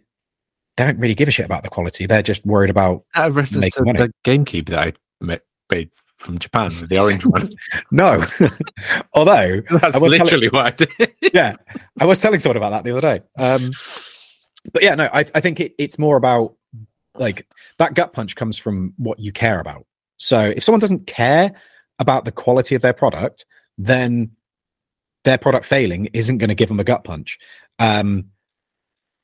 they don't really give a shit about the quality they're just worried about A reference to money. the GameCube that I ma- made from Japan, the orange one. no although That's was telling- literally what I did. yeah, I was telling someone about that the other day. Um, but yeah, no, I, I think it, it's more about like that gut punch comes from what you care about. So if someone doesn't care about the quality of their product, then their product failing isn't going to give them a gut punch. Um,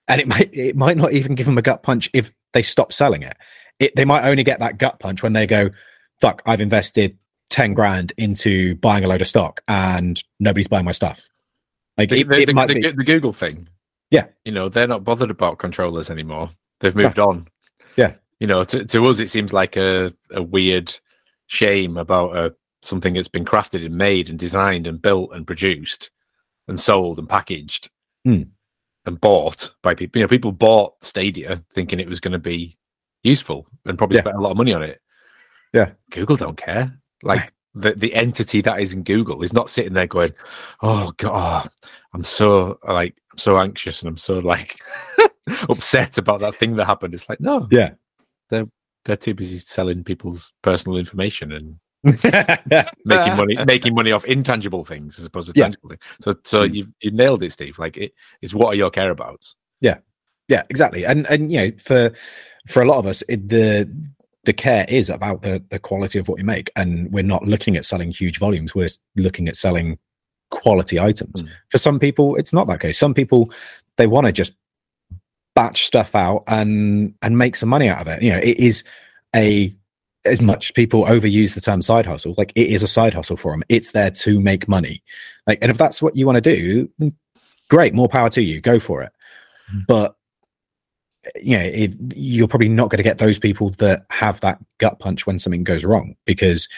and it might it might not even give them a gut punch if they stop selling it. It they might only get that gut punch when they go, "Fuck, I've invested ten grand into buying a load of stock and nobody's buying my stuff." Like The, it, the, it the- the- be, the Google thing. Yeah. You know, they're not bothered about controllers anymore. They've moved on. Yeah. You know, to, to us, it seems like a, a weird shame about uh, something that's been crafted and made and designed and built and produced and sold and packaged Hmm. and bought by people. You know, people bought Stadia thinking it was going to be useful and probably Yeah. spent a lot of money on it. Yeah. Google don't care. Like the, the entity that is in Google is not sitting there going, "Oh God, I'm so like I'm so anxious and I'm so like upset about that thing that happened." It's like, no, Yeah. they're they're too busy selling people's personal information and making money making money off intangible things as opposed to Yeah. tangible things. So so Mm. you you nailed it, Steve. Like it, it's what are your care abouts? yeah, yeah, exactly. And and you know, for for a lot of us, it, the the care is about the the quality of what we make, and we're not looking at selling huge volumes. We're looking at selling quality items. Mm. For some people, it's not that case. Some people they want to just batch stuff out and and make some money out of it. You know, it is a as much people overuse the term side hustle, like it is a side hustle for them. It's there to make money. Like, and if that's what you want to do, great, more power to you. Go for it. But you know, if, you're probably not going to get those people that have that gut punch when something goes wrong because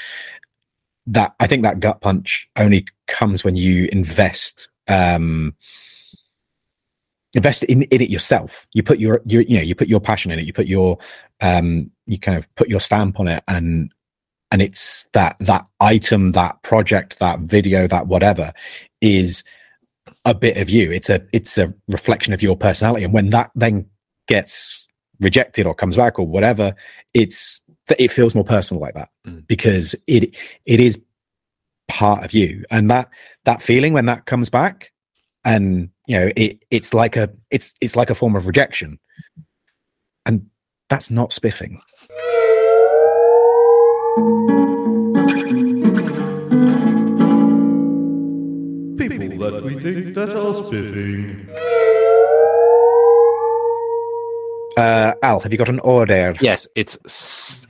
that I think that gut punch only comes when you invest um invest in, in it yourself. You put your, your you know you put your passion in it. You put your um you kind of put your stamp on it and and it's that that item that project that video that whatever is a bit of you. It's a it's a reflection of your personality. And when that then gets rejected or comes back or whatever it's it feels more personal like that Mm. because it it is part of you. And that that feeling when that comes back and you know it it's like a it's it's like a form of rejection and that's not spiffing People that we think that are spiffing. uh al have you got an order Yes, it's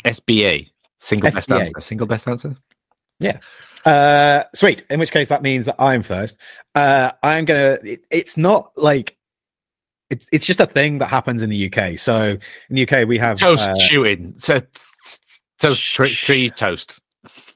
SBA. Single best SBA. answer. Single best answer. Uh, sweet. In which case, that means that I'm first. Uh, I'm gonna. It, it's not like it's it's just a thing that happens in the UK. So in the UK, we have Toast uh, shooting. So toast tree, tree toast.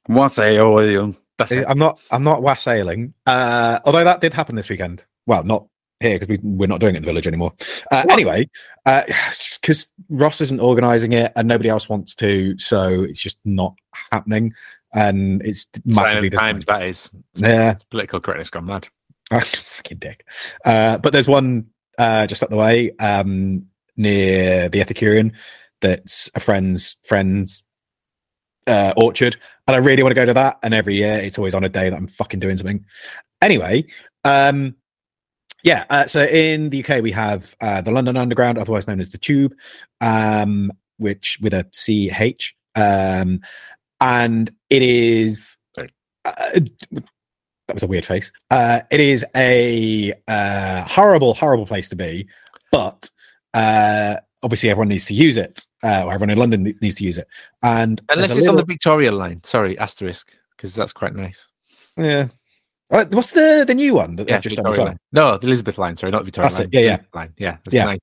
Wassail. That's it. I'm not. I'm not wassailing. Uh, although that did happen this weekend. Well, not here because we we're not doing it in the village anymore. Uh, What? anyway, uh, because Ross isn't organising it and nobody else wants to, so it's just not happening, and it's massively times that is. Yeah, Political correctness gone mad. fucking dick. Uh, but there's one uh, just up the way um, near the Ethicurean that's a friend's friend's uh, orchard, and I really want to go to that. And every year, it's always on a day that I'm fucking doing something. Anyway, um, yeah. Uh, so in the UK, we have uh, the London Underground, otherwise known as the Tube, um, which with a C H, um, and it is. Uh, that was a weird face. Uh, it is a uh, horrible, horrible place to be, but uh, obviously everyone needs to use it, uh, or everyone in London needs to use it. And Unless it's a on the Victoria line. Sorry, asterisk, because that's quite nice. yeah. Uh, what's the the new one that Yeah, just done Victoria well? line. No, the Elizabeth line. Sorry, not Victoria That's line. it, yeah, yeah. Line. Yeah, that's Yeah. nice.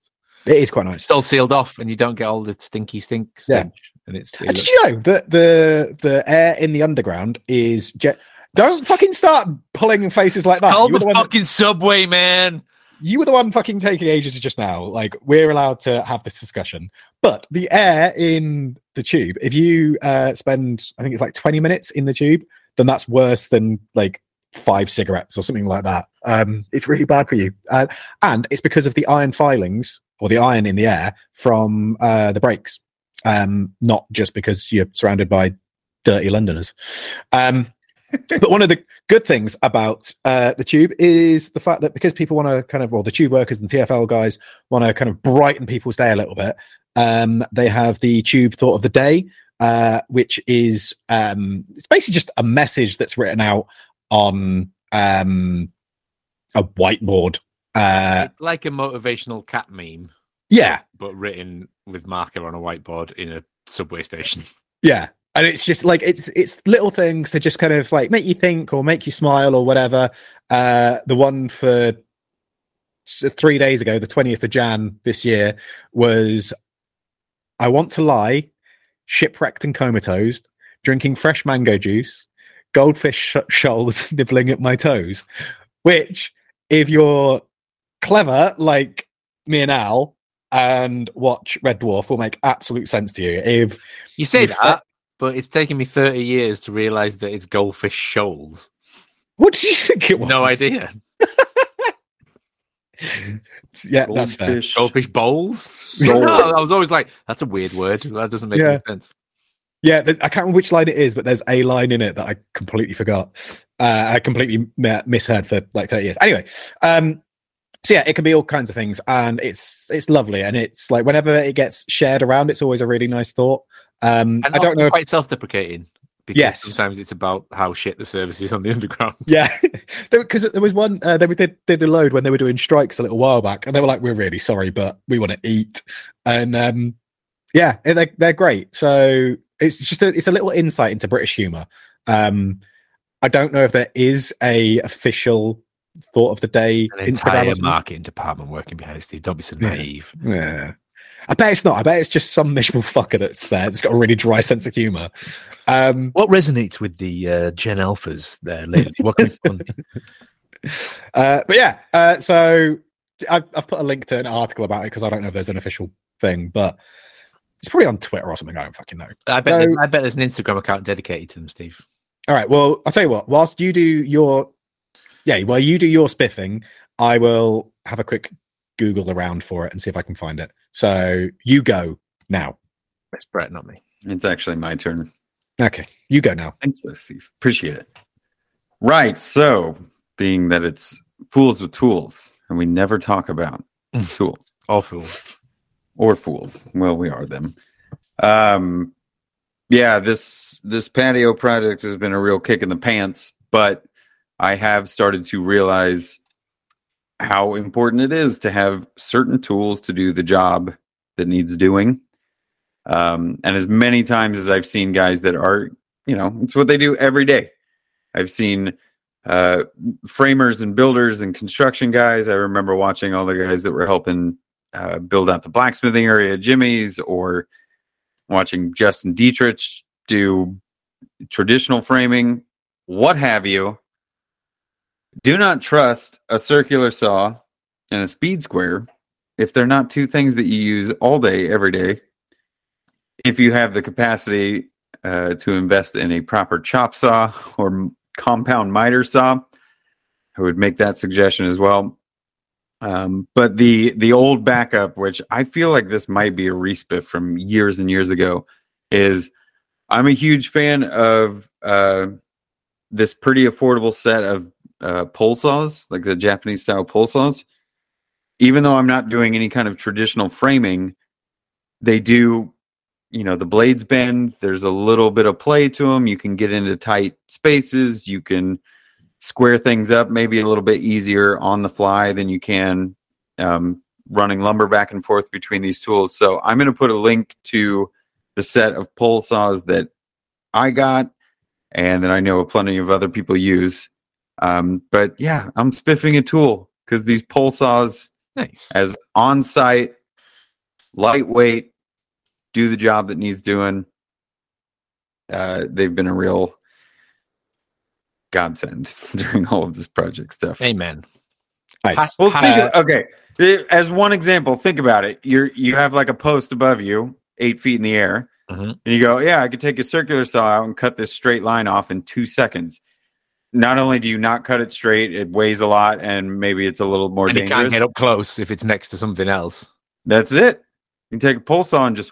It is quite nice. It's all sealed off, and you don't get all the stinky stink Yeah. And it's it And did looks- you know that the the air in the underground is jet? Don't fucking start pulling faces like that. were, the the one that- fucking subway, man. you were the one fucking taking ages just now. Like we're allowed to have this discussion, but the air in the tube. If you uh, spend, I think it's like twenty minutes in the tube, then that's worse than like five cigarettes or something like that. Um, it's really bad for you, uh, and it's because of the iron filings or the iron in the air from uh, the brakes, um, not just because you're surrounded by dirty Londoners. Um, but one of the good things about uh, the tube is the fact that because people want to kind of, well, the tube workers and TFL guys want to kind of brighten people's day a little bit, um, they have the tube thought of the day, uh, which is um, it's basically just a message that's written out on um, a whiteboard. Uh, like a motivational cat meme, yeah, but written with marker on a whiteboard in a subway station. Yeah. And it's just like it's it's little things to just kind of like make you think or make you smile or whatever. Uh the one for three days ago, the 20th of Jan this year, was I want to lie, shipwrecked and comatose, drinking fresh mango juice, goldfish sh- shoals nibbling at my toes. Which, if you're clever like me and Al and watch Red Dwarf, will make absolute sense to you. If You say You've that, but it's taken me 30 years to realize that it's goldfish shoals. What did you think it was? No idea. Yeah, that's fair. Goldfish. Goldfish bowls? No, I was always like, that's a weird word. That doesn't make Yeah. any sense. Yeah, th- I can't remember which line it is, but there's a line in it that I completely forgot. Uh, I completely mi- misheard for like 30 years. Anyway, um, so yeah, it can be all kinds of things, and it's it's lovely, and it's like whenever it gets shared around, it's always a really nice thought. Um, And I don't know. If, quite self-deprecating. Because Yes. sometimes it's about how shit the service is on the underground. yeah, because there was one uh, they did did a load when they were doing strikes a little while back, and they were like, "We're really sorry, but we want to eat," and um, yeah, they're they're great. So it's just a, it's a little insight into British humor. Um, I don't know if there is a official thought of the day An entire marketing department working behind it, Steve. Don't be so naive. Yeah. I bet it's not. I bet it's just some miserable fucker that's there. That's got a really dry sense of humor. Um, What resonates with the uh, Gen Alphas there lately? What can we uh, but yeah, uh, so I've, I've put a link to an article about it because I don't know if there's an official thing, but it's probably on Twitter or something. I don't fucking know. I bet. There's- I bet there's an Instagram account dedicated to them, Steve. All right. Well, I'll tell you what. Whilst you do your, yeah, while you do your spiffing, I will have a quick Google around for it and see if I can find it. So you go now. It's Brett, not me. It's actually my turn. Okay, you go now. Thanks, though, Steve. Appreciate it. Right. So, being that it's fools with tools, and we never talk about tools All fools. or fools. Well, we are them. Um, yeah this this patio project has been a real kick in the pants, but I have started to realize how important it is to have certain tools to do the job that needs doing. Um, and as many times as I've seen guys that are, you know, it's what they do every day. I've seen uh, framers and builders and construction guys. I remember watching all the guys that were helping uh, build out the blacksmithing area Jimmy's or watching Justin Dietrich do traditional framing, what have you. Do not trust a circular saw and a speed square if they're not two things that you use all day, every day. If you have the capacity uh, to invest in a proper chop saw or compound miter saw, I would make that suggestion as well. Um, but the the old backup, which I feel like this might be a respiff from years and years ago, is I'm a huge fan of uh, this pretty affordable set of uh, pull saws, like the Japanese style pull saws. Even though I'm not doing any kind of traditional framing, they do, you know, the blades bend. There's a little bit of play to them. You can get into tight spaces. You can square things up maybe a little bit easier on the fly than you can um, running lumber back and forth between these tools. So I'm going to put a link to the set of pull saws that I got and that I know plenty of other people use. Um, but yeah, I'm spiffing a tool because these pull saws, Nice. as on site, lightweight, do the job that needs doing. Uh, they've been a real godsend during all of this project stuff. Amen. Nice. Well, Ha- think uh, of- okay. As one example, think about it. You're you have like a post above you, eight feet in the air, Mhm. and you go, "Yeah, I could take a circular saw out and cut this straight line off in two seconds." Not only do you not cut it straight, it weighs a lot, and maybe it's a little more And you can't get up close if it's next to something else. That's it. You can take a pull saw and just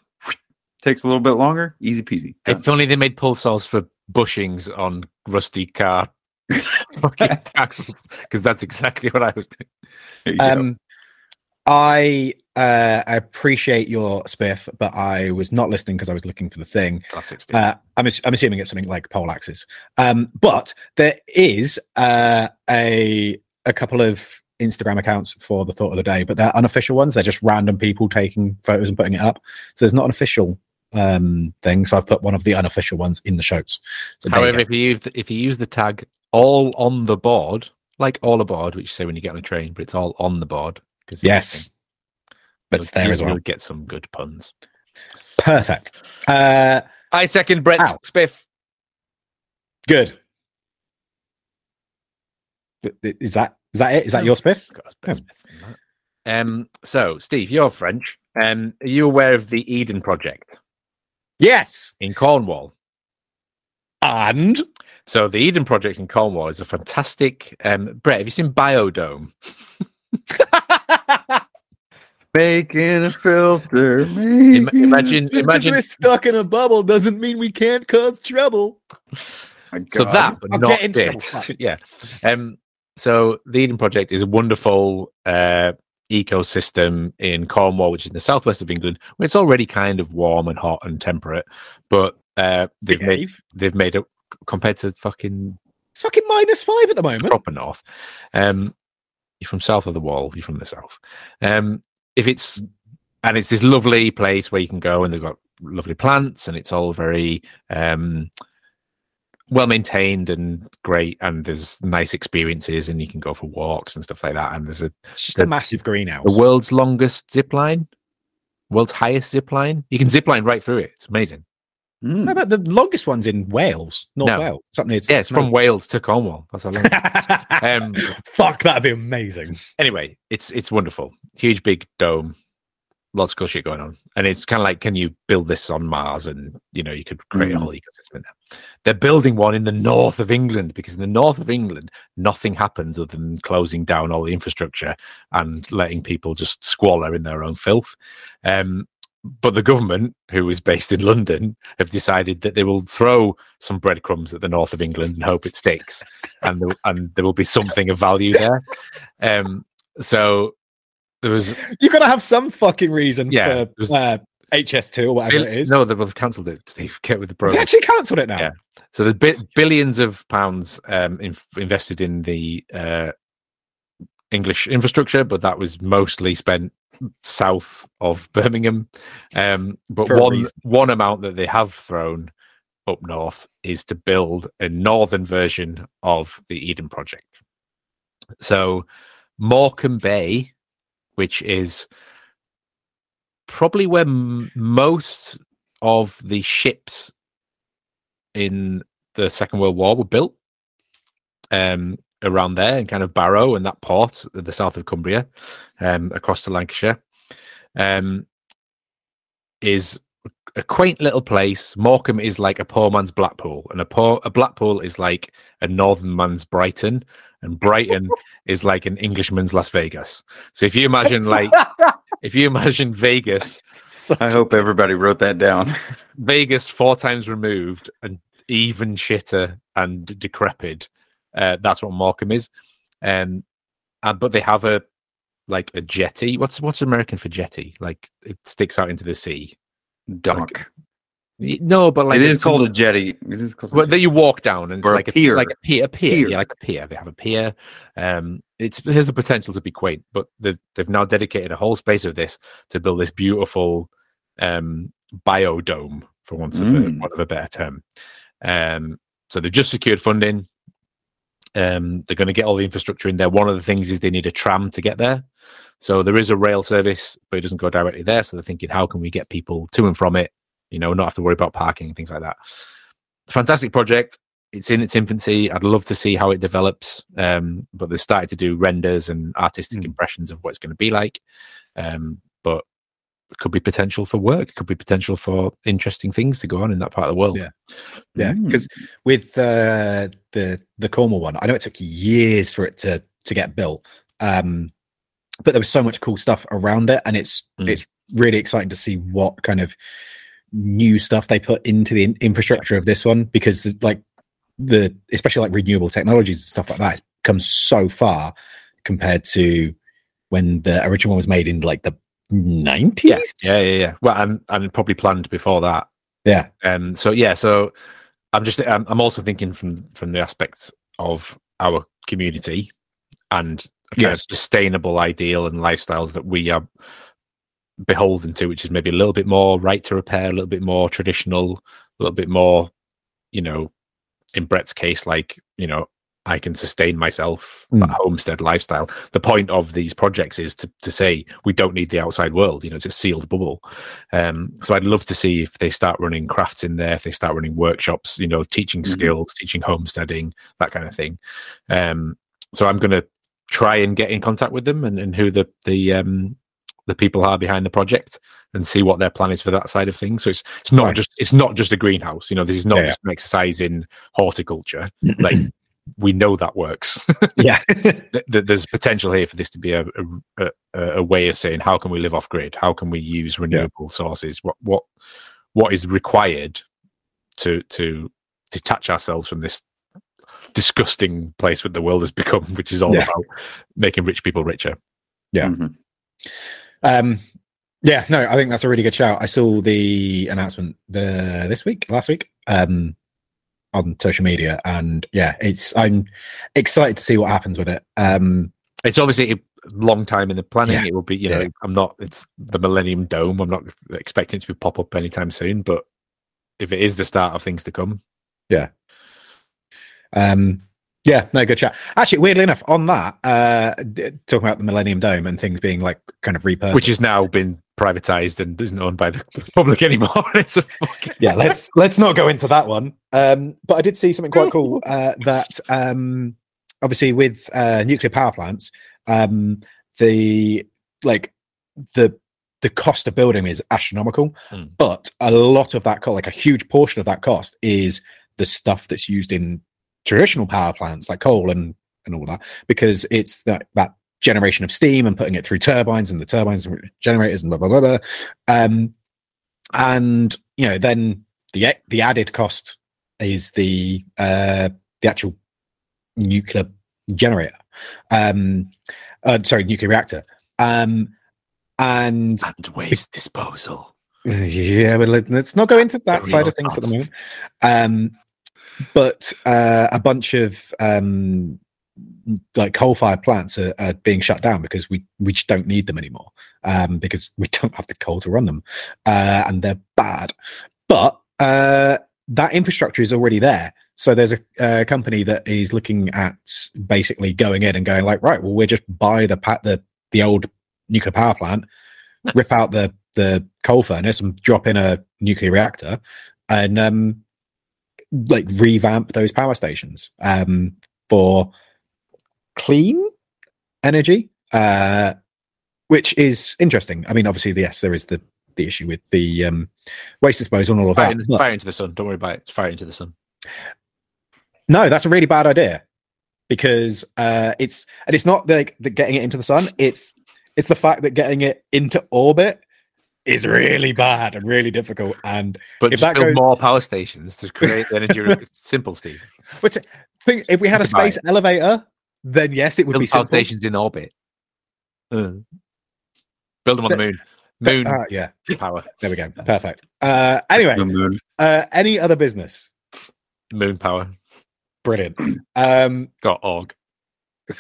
takes a little bit longer. Easy peasy. Done. If only they made pulse saws for bushings on rusty car fucking axles, because that's exactly what I was doing. There go. Um, I uh, I appreciate your spiff, but I was not listening because I was looking for the thing. Classic Uh, I'm, I'm assuming it's something like pole axes. Um, but there is uh, a a couple of Instagram accounts for the thought of the day, but they're unofficial ones. They're just random people taking photos and putting it up. So there's not an official um, thing. So I've put one of the unofficial ones in the shows. So there you However, if you use the, if you use the tag all on the board, like all aboard, which you say when you get on a train, but it's all on the board because yes, that's there as well. You'll get some good puns. Perfect. Uh, I second Brett's Ow. spiff. good. Is that is that it? Is that your spiff? Got a spiff than. Um, so Steve, you're French. Um, are you aware of the Eden Project Yes. in Cornwall? And So the Eden Project in Cornwall is a fantastic. Um, Brett, have you seen Biodome? Making a filter. Making imagine, just imagine. we're stuck in a bubble doesn't mean we can't cause trouble. So that, but I'll not get into it. yeah. Um. So the Eden Project is a wonderful uh, ecosystem in Cornwall, which is in the southwest of England, where it's already kind of warm and hot and temperate, but uh, they've made they've made it compared to fucking It's fucking minus five at the moment. proper north. Um, you're from south of the wall. You're from the south. Um, if it's and it's this lovely place where you can go and they've got lovely plants and it's all very um, well maintained and great and there's nice experiences and you can go for walks and stuff like that. And there's a It's just The- a massive greenhouse. the world's longest zip line world's highest zip line. You can zip line right through it. It's amazing Mm. No, the, the longest one's in Wales, North No. Wales. Something. Yeah, it's from Wales to Cornwall. That's how long. um, Fuck, that'd be amazing. anyway, it's it's wonderful. Huge big dome, lots of cool shit going on, and it's kind of like, can you build this on Mars? And you know, you could create a Mm. whole ecosystem in there. They're building one in the north of England because in the north of England, nothing happens other than closing down all the infrastructure and letting people just squalor in their own filth. Um, but the government, who is based in London, have decided that they will throw some breadcrumbs at the north of England and hope it sticks, and there, and there will be something of value there. Um, so there was You gotta have some fucking reason Yeah, for there's- uh, HS2 or whatever it is. no, they've cancelled it. Steve, get with the They actually cancelled it now. Yeah. So the bi- billions of pounds um, in- invested in the uh, English infrastructure, but that was mostly spent south of Birmingham. Um, but For one one amount that they have thrown up north is to build a northern version of the Eden Project. So Morecambe Bay, which is probably where m- most of the ships in the Second World War were built um, around there and kind of Barrow and that port at the south of Cumbria um, across to Lancashire um, is a quaint little place. Morecambe is like a poor man's Blackpool, and a poor a Blackpool is like a northern man's Brighton, and Brighton is like an Englishman's Las Vegas. So if you imagine like if you imagine Vegas I hope everybody wrote that down. Vegas four times removed and even shitter and decrepit. Uh, that's what Morecambe is. Um, and, but they have a like a jetty. What's what's American for jetty? Like it sticks out into the sea. Dock. Y- No, but like it is called a jetty. It is called. a well, that you walk down and it's a like a pier. like a pier, a pier, Pier. yeah, like a pier. They have a pier. Um, it's it has the potential to be quaint, but they've they've now dedicated a whole space of this to build this beautiful um biodome, for once of a, Mm. want of a better term. Um, so they've just secured funding. Um, they're going to get all the infrastructure in there. One of the things is they need a tram to get there. So there is a rail service, but it doesn't go directly there. So they're thinking, how can we get people to and from it? You know, not have to worry about parking and things like that. Fantastic project. It's in its infancy. I'd love to see how it develops. Um, but they started to do renders and artistic Mm. impressions of what it's going to be like. Um, could be potential for work. Could be potential for interesting things to go on in that part of the world. Yeah. Yeah, Mm. because with uh, the the Cornwall one, I know it took years for it to to get built, um, but there was so much cool stuff around it, and it's Mm. it's really exciting to see what kind of new stuff they put into the infrastructure of this one because like the especially like renewable technologies and stuff like that has come so far compared to when the original one was made in like the 90s yeah, yeah, yeah, yeah. Well, and and probably planned before that. yeah Um, so yeah, so I'm just I'm, I'm also thinking from from the aspect of our community and kind Yes. of sustainable ideal and lifestyles that we are beholden to, which is maybe a little bit more right to repair, a little bit more traditional, a little bit more, you know, in Brett's case, like you know, I can sustain myself Mm. that homestead lifestyle. The point of these projects is to to say we don't need the outside world. You know, it's a sealed bubble. Um, so I'd love to see if they start running crafts in there, if they start running workshops, you know, teaching Mhm. skills, teaching homesteading, that kind of thing. Um, so I'm going to try and get in contact with them and, and who the the um, the people are behind the project and see what their plan is for that side of things. So it's it's not Right. just it's not just a greenhouse. You know, this is not yeah. just an exercise in horticulture. Like we know that works. yeah th- th- there's potential here for this to be a, a, a, a way of saying how can we live off grid how can we use renewable sources what what what is required to to detach ourselves from this disgusting place that the world has become which is all Yeah. about making rich people richer Yeah. Mhm. Um, yeah, no, I think that's a really good shout. I saw the announcement the this week, last week, um, on social media, and yeah, it's I'm excited to see what happens with it. Um, it's obviously a long time in the planning Yeah. it will be you know Yeah. i'm not it's the millennium dome i'm not expecting it to be pop up anytime soon but if it is the start of things to come yeah. um, yeah, no, good chat. Actually, weirdly enough, on that, uh, talking about the Millennium Dome and things being like kind of repurposed, which has now been privatized and isn't owned by the public anymore. it's a fucking yeah, let's let's not go into that one. Um, but I did see something quite cool uh, that um, obviously with uh, nuclear power plants, um, the like the the cost of building is astronomical, Hmm. but a lot of that cost, like a huge portion of that cost, is the stuff that's used in traditional power plants like coal and and all that, because it's that that generation of steam and putting it through turbines and the turbines and generators and blah blah blah. blah. Um, and you know then the the added cost is the uh the actual nuclear generator um uh, sorry nuclear reactor um and and waste disposal. yeah but let, us not go into that side of things at the moment um but uh a bunch of um like coal-fired plants are, are being shut down because we we just don't need them anymore um because we don't have the coal to run them uh and they're bad but uh that infrastructure is already there so there's a, a company that is looking at basically going in and going like right well we'll just buy the pa- the the old nuclear power plant Nice. rip out the the coal furnace and drop in a nuclear reactor and um like revamp those power stations um for clean energy uh which is interesting i mean obviously yes there is the the issue with the um waste disposal and all of Fire, that in- but- fire into the sun. Don't worry about it. It's fire into the sun. no that's a really bad idea because uh it's and it's not like the getting it into the sun it's it's the fact that getting it into orbit is really bad and really difficult and But If that build goes- more power stations to create the energy. it's simple, Steve. which think if we had a Think space elevator then yes it would Build be simple stations in orbit. Build them on the moon. But- Moon uh, yeah power. there we go perfect uh anyway uh any other business Moon power. brilliant um Dot org.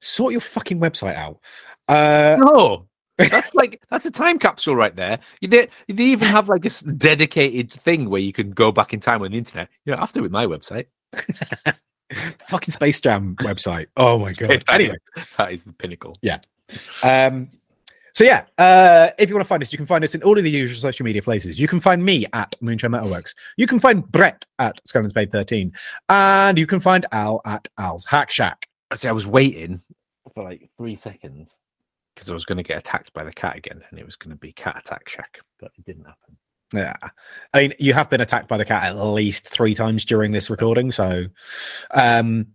sort your fucking website out uh No, that's like that's a time capsule right there. They, they even have like a s- dedicated thing where you can go back in time on the internet. You know, after with my website. fucking space jam website oh my god That anyway is- that is the pinnacle. Yeah. Um, so yeah, uh, if you want to find us, you can find us in all of the usual social media places. You can find me at Moonshine Metalworks. You can find Brett at Skull and Spade 13. And you can find Al at Al's Hack Shack. I see. I was waiting for like three seconds because I was going to get attacked by the cat again, and it was going to be cat attack shack, but it didn't happen. Yeah. I mean, you have been attacked by the cat at least three times during this recording. So, um,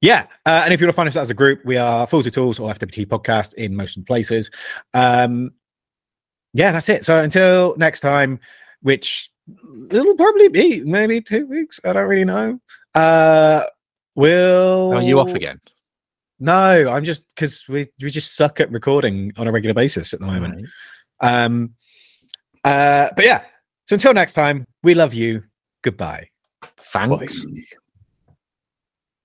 yeah. Uh, and if you want to find us as a group, we are Fools with Tools or FWT podcast in most places. Um, yeah, that's it. So until next time, which it'll probably be maybe two weeks. I don't really know. Uh, we'll. Are you off again? No, I'm just because we we just suck at recording on a regular basis at the moment. Um, uh, but yeah. So until next time, we love you. Goodbye. Thanks. Bye.